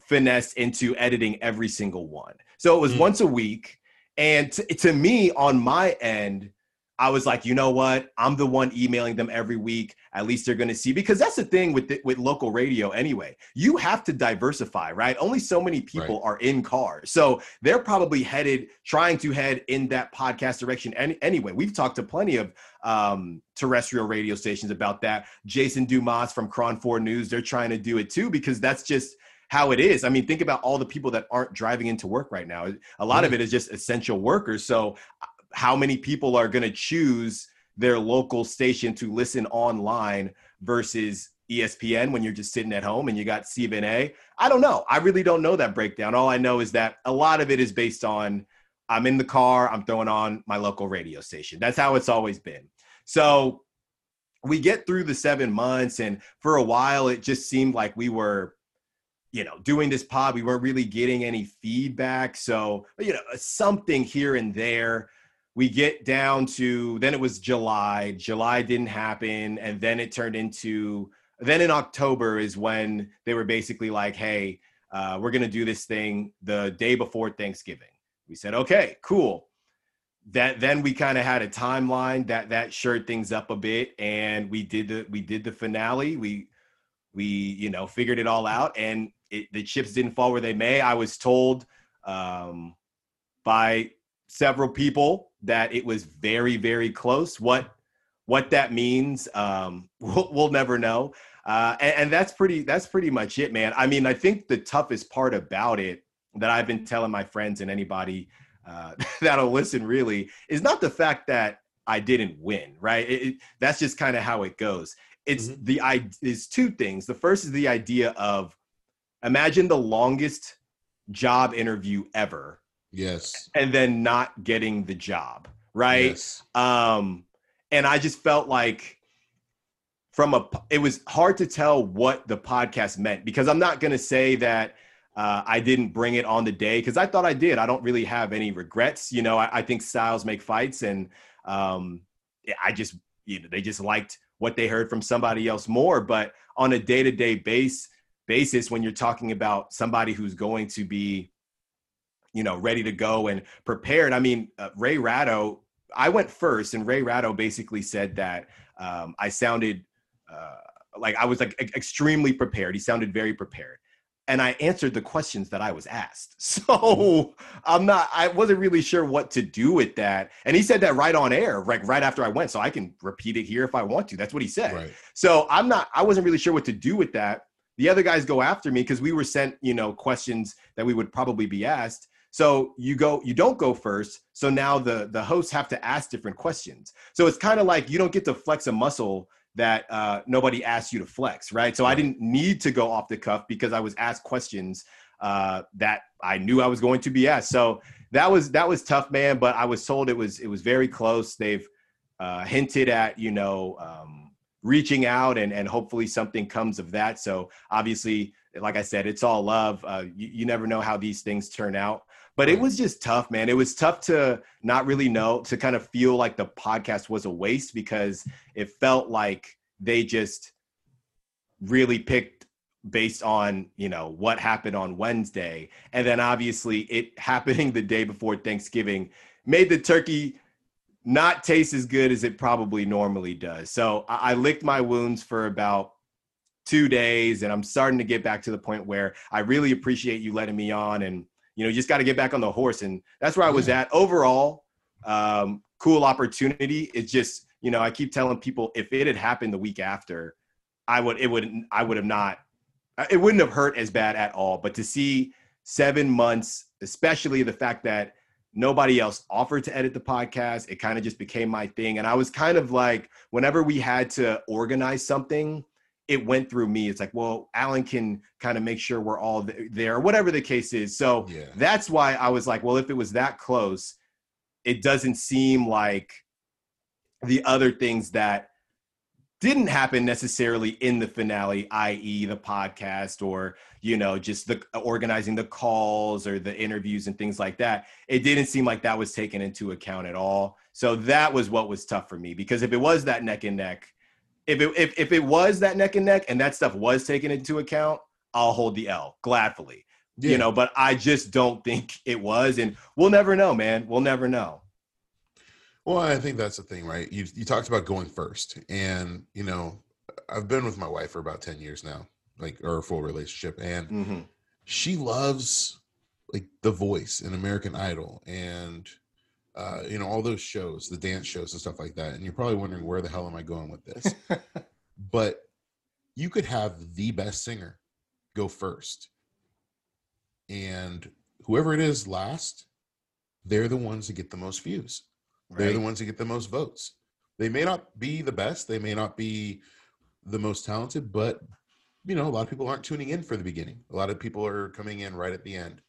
Speaker 3: finessed into editing every single one. So it was mm. once a week, and to, to me, on my end, I was like, you know what? I'm the one emailing them every week. At least they're going to see because that's the thing with the, with local radio anyway. You have to diversify, right? Only so many people right. are in cars, so they're probably headed trying to head in that podcast direction. Any, anyway, we've talked to plenty of um, terrestrial radio stations about that. Jason Dumas from KRON 4 News, they're trying to do it too because that's just how it is. I mean, think about all the people that aren't driving into work right now. A lot of it is just essential workers. So how many people are going to choose their local station to listen online versus ESPN when you're just sitting at home and you got CBNA? I don't know. I really don't know that breakdown. All I know is that a lot of it is based on I'm in the car, I'm throwing on my local radio station. That's how it's always been. So we get through the seven months, and for a while, it just seemed like we were you know, doing this pod, we weren't really getting any feedback. So, you know, something here and there we get down to then it was July. July didn't happen, and then it turned into then in October is when they were basically like, "Hey, uh, we're gonna do this thing the day before Thanksgiving." We said, "Okay, cool." That then we kind of had a timeline that that shored things up a bit, and we did the we did the finale. We we you know figured it all out, and it, the chips didn't fall where they may. I was told um, by several people that it was very very close. What what that means um we'll, we'll never know. Uh and, and, that's pretty that's pretty much it man. I mean i think the toughest part about it that i've been telling my friends and anybody uh that'll listen really is not the fact that i didn't win right? It, it, that's just kind of how it goes. It's mm-hmm. the i is two things. The first is the idea of imagine the longest job interview ever
Speaker 1: Yes.
Speaker 3: And then not getting the job, right? Yes. Um and I just felt like from a it was hard to tell what the podcast meant because I'm not going to say that uh, I didn't bring it on the day because I thought I did. I don't really have any regrets. You know, I, I think styles make fights, and um, I just you know they just liked what they heard from somebody else more. But on a day to day base basis, when you're talking about somebody who's going to be you know, ready to go and prepared. I mean, uh, Ray Ratto, I went first, and Ray Ratto basically said that um, I sounded uh, like I was like extremely prepared. He sounded very prepared. And I answered the questions that I was asked. So I'm not, I wasn't really sure what to do with that. And he said that right on air, like right after I went. So I can repeat it here if I want to. That's what he said. Right. So I'm not, I wasn't really sure what to do with that. The other guys go after me because we were sent, you know, questions that we would probably be asked. So you go, you don't go first. So now the the hosts have to ask different questions. So it's kind of like you don't get to flex a muscle that uh, nobody asked you to flex, right? So I didn't need to go off the cuff because I was asked questions uh, that I knew I was going to be asked. So that was that was tough, man. But I was told it was it was very close. They've uh, hinted at you know um, reaching out and and hopefully something comes of that. So obviously, like I said, it's all love. Uh, you, you never know how these things turn out but it was just tough man. It was tough to not really know to kind of feel like the podcast was a waste because it felt like they just really picked based on you know what happened on wednesday. And then obviously it happening the day before thanksgiving made the turkey not taste as good as it probably normally does. So i, I licked my wounds for about two days and i'm starting to get back to the point where i really appreciate you letting me on and you know, you just got to get back on the horse. And that's where I was at. Overall, um, cool opportunity. It's just, you know, I keep telling people if it had happened the week after, I would, it would, I would have not, it wouldn't have hurt as bad at all. But to see seven months, especially the fact that nobody else offered to edit the podcast, it kind of just became my thing. And I was kind of like, whenever we had to organize something, it went through me. It's like, well, Alan can kind of make sure we're all there, whatever the case is. So yeah. that's why I was like, well, if it was that close, it doesn't seem like the other things that didn't happen necessarily in the finale, i.e., the podcast or you know just the organizing the calls or the interviews and things like that. It didn't seem like that was taken into account at all. So that was what was tough for me because if it was that neck and neck, if it if, if it was that neck and neck and that stuff was taken into account, I'll hold the L gladly. Yeah. You know, but I just don't think it was, and we'll never know, man. We'll never know.
Speaker 1: Well, I think that's the thing, right? You you talked about going first, and you know, I've been with my wife for about ten years now, like our full relationship, and mm-hmm. she loves like The Voice and American Idol, and uh, you know all those shows, the dance shows and stuff like that. And you're probably wondering where the hell am I going with this? but you could have the best singer go first, and whoever it is last, they're the ones that get the most views Right. They're the ones that get the most votes. They may not be the best, they may not be the most talented, but you know, a lot of people aren't tuning in for the beginning. A lot of people are coming in right at the end.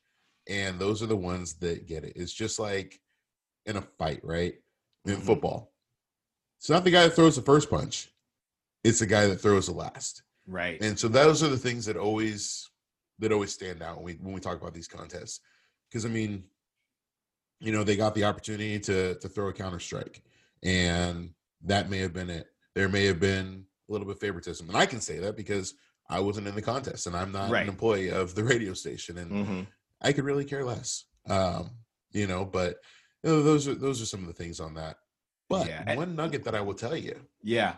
Speaker 1: And those are the ones that get it. It's just like in a fight, right? In mm-hmm. football. It's not the guy that throws the first punch. It's the guy that throws the last.
Speaker 3: Right.
Speaker 1: And so those are the things that always that always stand out when we when we talk about these contests. Because I mean, you know, they got the opportunity to to throw a counter strike, and that may have been it. There may have been a little bit of favoritism, and I can say that because I wasn't in the contest, and I'm not right. an employee of the radio station, and mm-hmm. I could really care less. Um, you know, but you know, those are those are some of the things on that. But yeah. one nugget that I will tell you,
Speaker 3: yeah,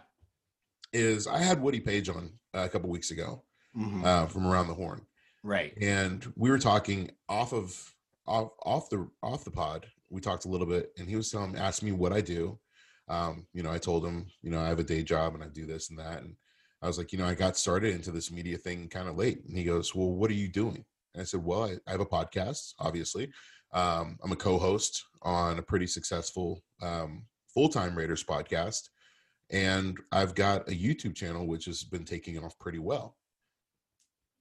Speaker 1: is I had Woody Paige on uh, a couple weeks ago mm-hmm. uh, from around the horn,
Speaker 3: right?
Speaker 1: And we were talking off of off off the off the pod, we talked a little bit, and he was telling asked me what I do. Um, you know, I told him, you know, I have a day job and I do this and that, and I was like, you know, I got started into this media thing kind of late. And he goes, well, what are you doing? And I said, well, I, I have a podcast, obviously. Um, I'm a co-host on a pretty successful um, full-time Raiders podcast, and I've got a YouTube channel which has been taking off pretty well.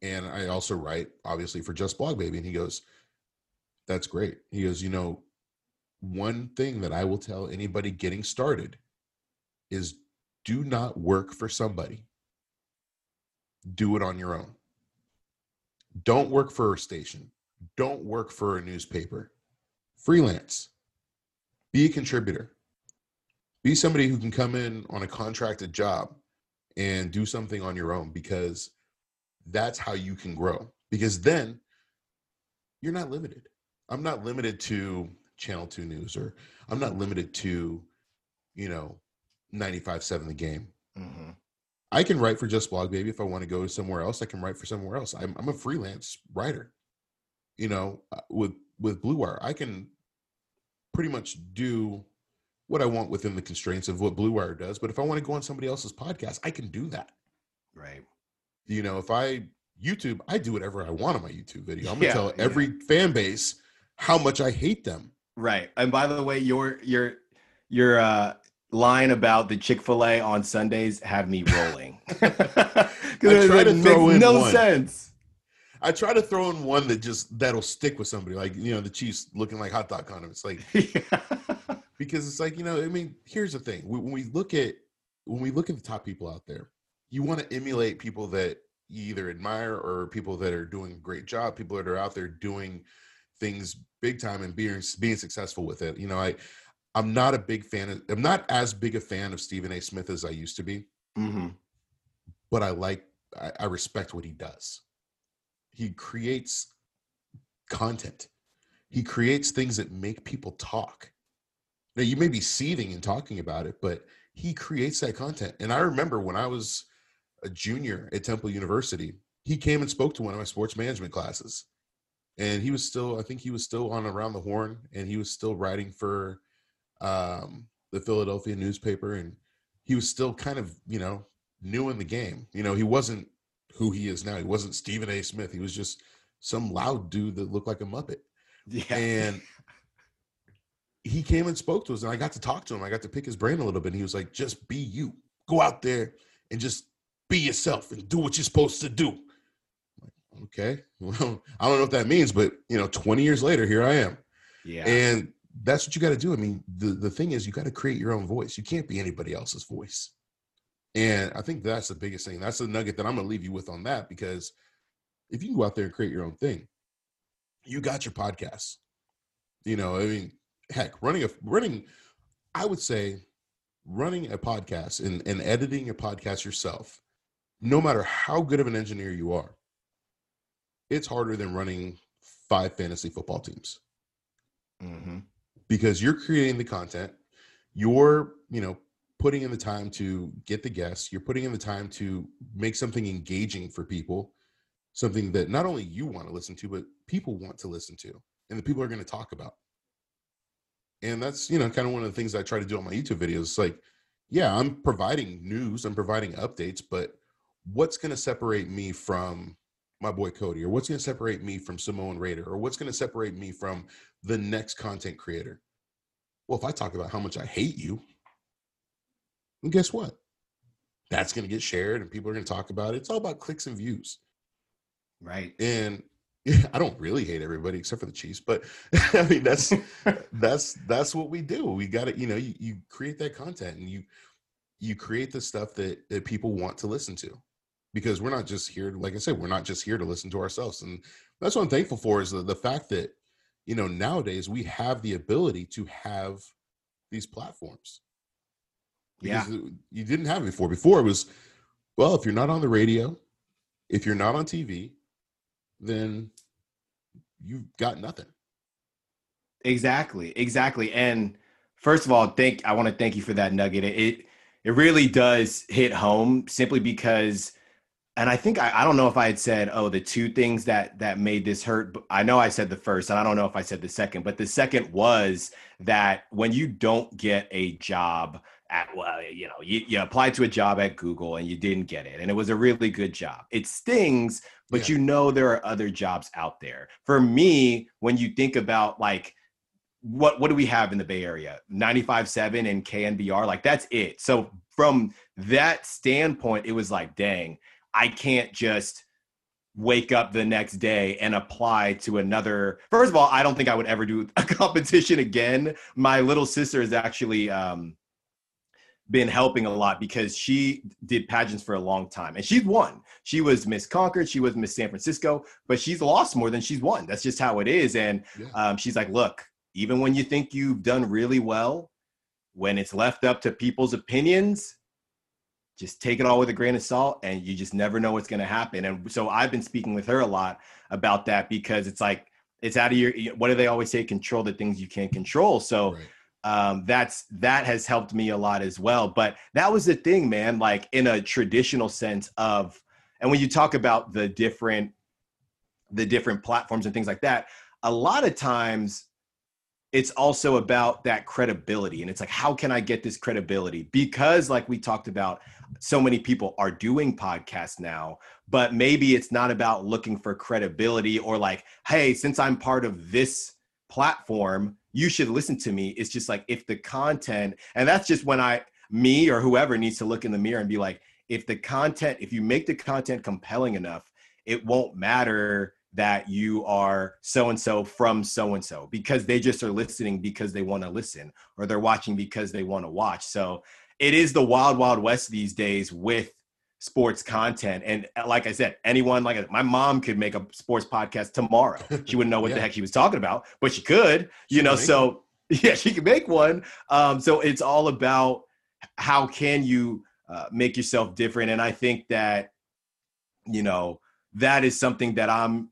Speaker 1: And I also write, obviously, for Just Blog Baby. And he goes, that's great. He goes, you know, one thing that I will tell anybody getting started is do not work for somebody. Do it on your own. Don't work for a station. Don't work for a newspaper. Freelance. Be a contributor. Be somebody who can come in on a contracted job and do something on your own because that's how you can grow. Because then you're not limited. I'm not limited to Channel 2 News or I'm not limited to, you know, 95 7 The Game. Mm-hmm. I can write for Just Blog Baby if I want to go somewhere else. I can write for somewhere else. I'm, I'm a freelance writer. You know, uh, with with Blue Wire, I can pretty much do what I want within the constraints of what Blue Wire does. But if I want to go on somebody else's podcast, I can do that.
Speaker 3: Right.
Speaker 1: You know, if I YouTube, I do whatever I want on my YouTube video. I'm gonna yeah, tell every yeah. fan base how much I hate them.
Speaker 3: Right. And by the way, your your your uh line about the Chick-fil-A on Sundays had me rolling. I
Speaker 1: try to throw in no one. sense. I try to throw in one that just that'll stick with somebody, like you know the Chiefs looking like hot dog condiments, like yeah. because it's like you know I mean here's the thing when we look at when we look at the top people out there, you want to emulate people that you either admire or people that are doing a great job, people that are out there doing things big time and being being successful with it. You know, I I'm not a big fan of I'm not as big a fan of Stephen A. Smith as I used to be. Mm-hmm. But I like I, I respect what he does. He creates content. He creates things that make people talk. Now you may be seething and talking about it, but he creates that content. And I remember when I was a junior at Temple University, he came and spoke to one of my sports management classes and he was still i think he was still on around the horn and he was still writing for um, the philadelphia newspaper and he was still kind of you know new in the game you know he wasn't who he is now he wasn't stephen a smith he was just some loud dude that looked like a muppet yeah. and he came and spoke to us and i got to talk to him i got to pick his brain a little bit and he was like just be you go out there and just be yourself and do what you're supposed to do okay, well, I don't know what that means, but you know, 20 years later, here I am.
Speaker 3: Yeah.
Speaker 1: And that's what you got to do. I mean, the, the thing is, you got to create your own voice. You can't be anybody else's voice. And I think that's the biggest thing. That's the nugget that I'm going to leave you with on that because if you go out there and create your own thing, you got your podcast. You know, I mean, heck, running a running, I would say, running a podcast and, and editing a podcast yourself, no matter how good of an engineer you are, it's harder than running five fantasy football teams. Mm-hmm. Because you're creating the content, you're, you know, putting in the time to get the guests, you're putting in the time to make something engaging for people, something that not only you want to listen to, but people want to listen to, and the people are going to talk about. And that's, you know, kind of one of the things I try to do on my YouTube videos. It's like, yeah, I'm providing news, I'm providing updates, but what's going to separate me from my boy Cody, or what's going to separate me from Samoan Raider, or what's going to separate me from the next content creator? Well, if I talk about how much I hate you, and guess what? That's going to get shared and people are going to talk about it. It's all about clicks and views.
Speaker 3: Right.
Speaker 1: And I don't really hate everybody except for the Chiefs, but I mean that's that's that's what we do. We got to, you know, you, you create that content and you you create the stuff that that people want to listen to. Because we're not just here, like I said, we're not just here to listen to ourselves. And that's what I'm thankful for is the, the fact that, you know, nowadays we have the ability to have these platforms
Speaker 3: yeah.
Speaker 1: You didn't have it before. Before it was, well, if you're not on the radio, if you're not on TV, then you've got nothing.
Speaker 3: Exactly. Exactly. And first of all, thank I want to thank you for that nugget. It it really does hit home simply because and I think I, I don't know if I had said, oh, the two things that that made this hurt. I know I said the first, and I don't know if I said the second, but the second was that when you don't get a job at well, you know, you, you applied to a job at Google and you didn't get it, and it was a really good job. It stings, but yeah. you know there are other jobs out there. For me, when you think about like what what do we have in the Bay Area? 95.7 and KNBR, like that's it. So from that standpoint, it was like, dang, I can't just wake up the next day and apply to another first of all i don't think i would ever do a competition again my little sister is actually um, been helping a lot because she did pageants for a long time and she's won. She was Miss Concord, she was Miss San Francisco, but she's lost more than she's won. That's just how it is. And yeah. um, she's like, look, even when you think you've done really well, when it's left up to people's opinions, just take it all with a grain of salt and you just never know what's going to happen. And so I've been speaking with her a lot about that because it's like, it's out of your, what do they always say? Control the things you can't control. So, right um, that's that has helped me a lot as well. But that was the thing, man. Like in a traditional sense of, and when you talk about the different, the different platforms and things like that, a lot of times it's also about that credibility and it's like how can i get this credibility because like we talked about so many people are doing podcasts now but maybe it's not about looking for credibility or like hey since i'm part of this platform you should listen to me it's just like if the content and that's just when i me or whoever needs to look in the mirror and be like if the content if you make the content compelling enough it won't matter that you are so and so from so and so because they just are listening because they want to listen or they're watching because they want to watch. So it is the wild wild west these days with sports content. And uh, like I said, anyone like my mom could make a sports podcast tomorrow. She wouldn't know what yeah. the heck she was talking about, but she could, she you know. So yeah, she could make one. Um, so it's all about how can you uh, make yourself different. And I think that you know that is something that I'm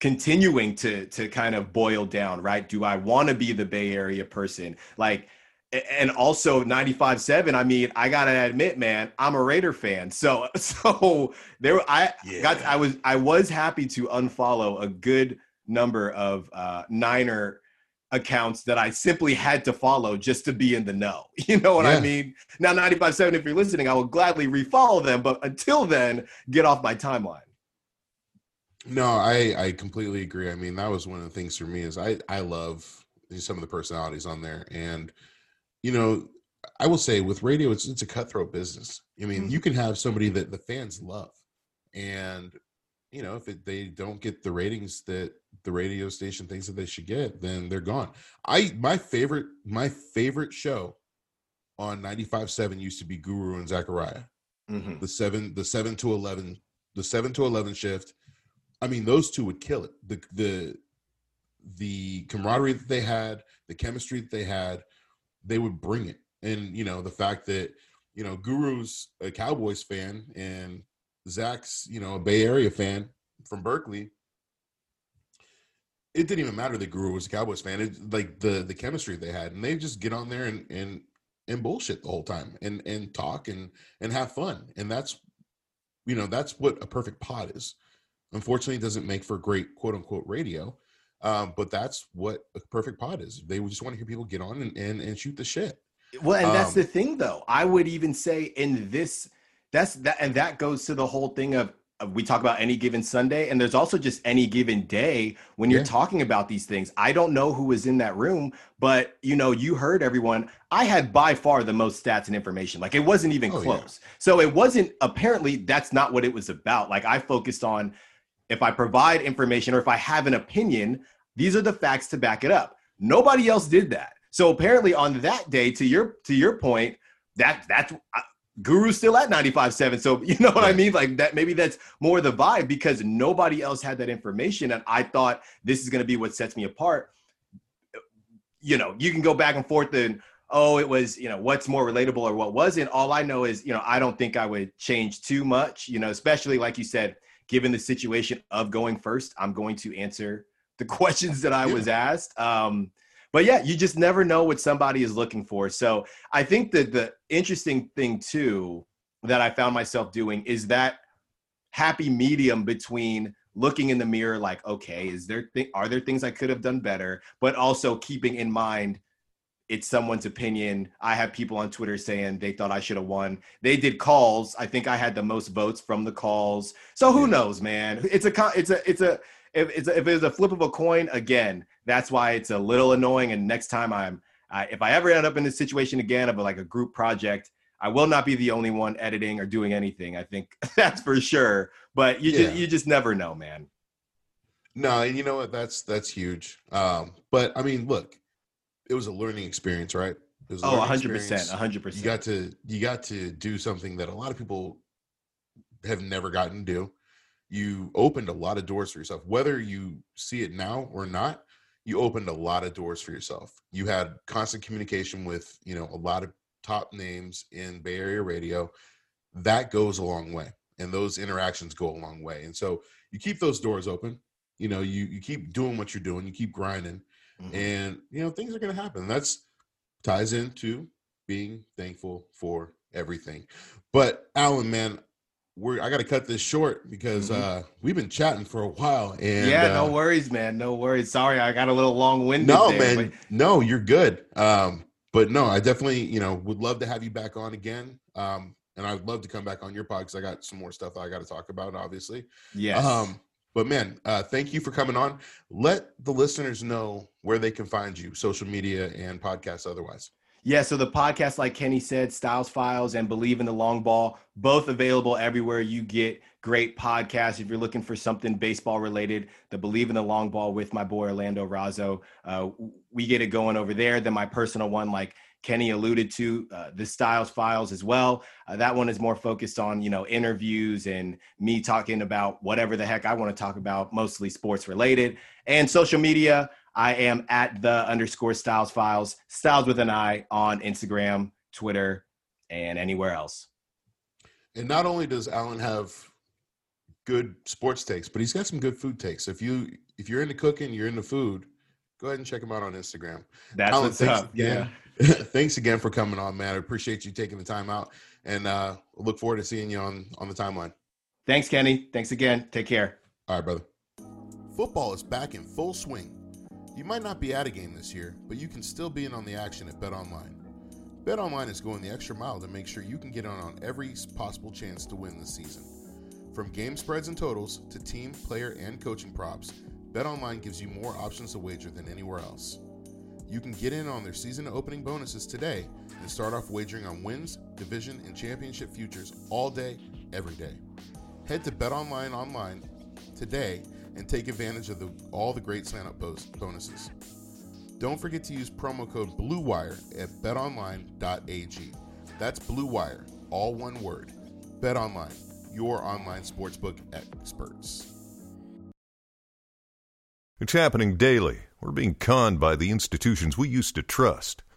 Speaker 3: continuing to to kind of boil down. Right? Do I want to be the Bay Area person? Like and also 95-7 i mean i gotta admit man i'm a raider fan. So so there i yeah. got i was i was happy to unfollow a good number of uh niner accounts that i simply had to follow just to be in the know. You know what yeah. i mean? Now 95-7 if you're listening i will gladly refollow them but until then get off my timeline.
Speaker 1: No i i completely agree. I mean that was one of the things for me is i i love some of the personalities on there. And you know, I will say with radio, it's it's a cutthroat business. I mean, mm-hmm. you can have somebody that the fans love, and you know, if it, they don't get the ratings that the radio station thinks that they should get, then they're gone. I my favorite my favorite show on 95.7 used to be Guru and Zachariah.
Speaker 3: Mhm.
Speaker 1: The seven the seven to eleven the seven to eleven shift. I mean, those two would kill it. The the the camaraderie that they had, the chemistry that they had, they would bring it. And you know, the fact that you know Guru's a Cowboys fan and Zach's you know a Bay Area fan from Berkeley. It didn't even matter that Guru was a Cowboys fan. It, like the the chemistry they had, and they just get on there and and and bullshit the whole time, and and talk and and have fun, and that's you know that's what a perfect pod is. Unfortunately, it doesn't make for great quote unquote radio, um, but that's what a perfect pod is. They just want to hear people get on and and, and shoot the shit.
Speaker 3: Well, and that's
Speaker 1: Um,
Speaker 3: the thing, though. I would even say in this, that's that, and that goes to the whole thing of, we talk about any given Sunday, and there's also just any given day when you're
Speaker 1: Yeah.
Speaker 3: talking about these things. I don't know who was in that room, but you know, you heard everyone. I had by far the most stats and information. Like it wasn't even
Speaker 1: Oh, yeah.
Speaker 3: close. So it wasn't. Apparently, that's not what it was about. Like I focused on if I provide information or if I have an opinion, these are the facts to back it up. Nobody else did that. So apparently on that day, to your to your point, that that's uh, Guru's still at 95.7. So you know what I mean? Like that maybe that's more the vibe because nobody else had that information. And I thought this is gonna be what sets me apart. You know, you can go back and forth and oh, it was, you know, what's more relatable or what wasn't. All I know is, you know, I don't think I would change too much, you know, especially like you said, given the situation of going first, I'm going to answer the questions that I was asked. Um, but yeah, you just never know what somebody is looking for. So I think that the interesting thing too that I found myself doing is that happy medium between looking in the mirror like, okay, is there th- are there things I could have done better, but also keeping in mind it's someone's opinion. I have people on Twitter saying they thought I should have won. They did calls. I think I had the most votes from the calls. So who knows, man? It's a it's a it's a if it's a, if it's a flip of a coin again. That's why it's a little annoying. And next time I'm I, if I ever end up in this situation again of like a group project, I will not be the only one editing or doing anything. I think that's for sure. But you
Speaker 1: Yeah.
Speaker 3: just you just never know, man.
Speaker 1: No, and you know what? That's that's huge. Um, but I mean, look, it was a learning experience, right? It was a
Speaker 3: Oh, 100 percent, hundred
Speaker 1: You got to you got to do something that a lot of people have never gotten to do. You opened a lot of doors for yourself, whether you see it now or not. You opened a lot of doors for yourself. You had constant communication with you know a lot of top names in Bay Area radio. That goes a long way, and those interactions go a long way. And so you keep those doors open. You know, you you keep doing what you're doing. You keep grinding
Speaker 3: Mhm.
Speaker 1: and you know things are going to happen that's ties into being thankful for everything but alan man we're i got to cut this short because
Speaker 3: Mhm.
Speaker 1: uh we've been chatting for a while and
Speaker 3: yeah,
Speaker 1: uh,
Speaker 3: no worries, man. No worries. Sorry, I got a little long winded.
Speaker 1: no
Speaker 3: there,
Speaker 1: man
Speaker 3: but-
Speaker 1: no you're good um but no i definitely you know would love to have you back on again um and i'd love to come back on your pod because i got some more stuff i got to talk about obviously
Speaker 3: Yes.
Speaker 1: um but man uh thank you for coming on let the listeners know where they can find you social media and podcasts otherwise
Speaker 3: Yeah, so the podcast, like Kenny said, Stiles Files and Believe in the Long Ball, both available everywhere you get great podcasts. If you're looking for something baseball related, the Believe in the Long Ball with my boy Orlando Razzo, uh, we get it going over there. Then my personal one, like Kenny alluded to, uh, the Stiles Files as well. Uh, that one is more focused on you know interviews and me talking about whatever the heck I want to talk about, mostly sports related and social media. I am at the underscore Stiles Files, Stiles with an I on Instagram, Twitter, and anywhere else.
Speaker 1: And not only does Alan have good sports takes, but he's got some good food takes. If you if you're into cooking, you're into food, go ahead and check him out on Instagram.
Speaker 3: That's
Speaker 1: Alan,
Speaker 3: what's
Speaker 1: thanks
Speaker 3: up. Yeah.
Speaker 1: again. thanks again for coming on, man. I appreciate you taking the time out, and uh, look forward to seeing you on on the timeline.
Speaker 3: Thanks, Kenny. Thanks again. Take care.
Speaker 1: All right, brother. Football is back in full swing. You might not be at a game this year, but you can still be in on the action at Bet Online. Bet Online is going the extra mile to make sure you can get on on every possible chance to win this season. From game spreads and totals to team, player, and coaching props, Bet Online gives you more options to wager than anywhere else. You can get in on their season opening bonuses today and start off wagering on wins, division, and championship futures all day, every day. Head to Bet Online online today and take advantage of the, all the great sign up bonuses. Don't forget to use promo code BLUEWIRE at betonline.ag. That's BLUEWIRE, all one word. BetOnline, your online sportsbook experts.
Speaker 4: It's happening daily. We're being conned by the institutions we used to trust.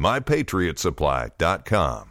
Speaker 4: MyPatriotSupply.com.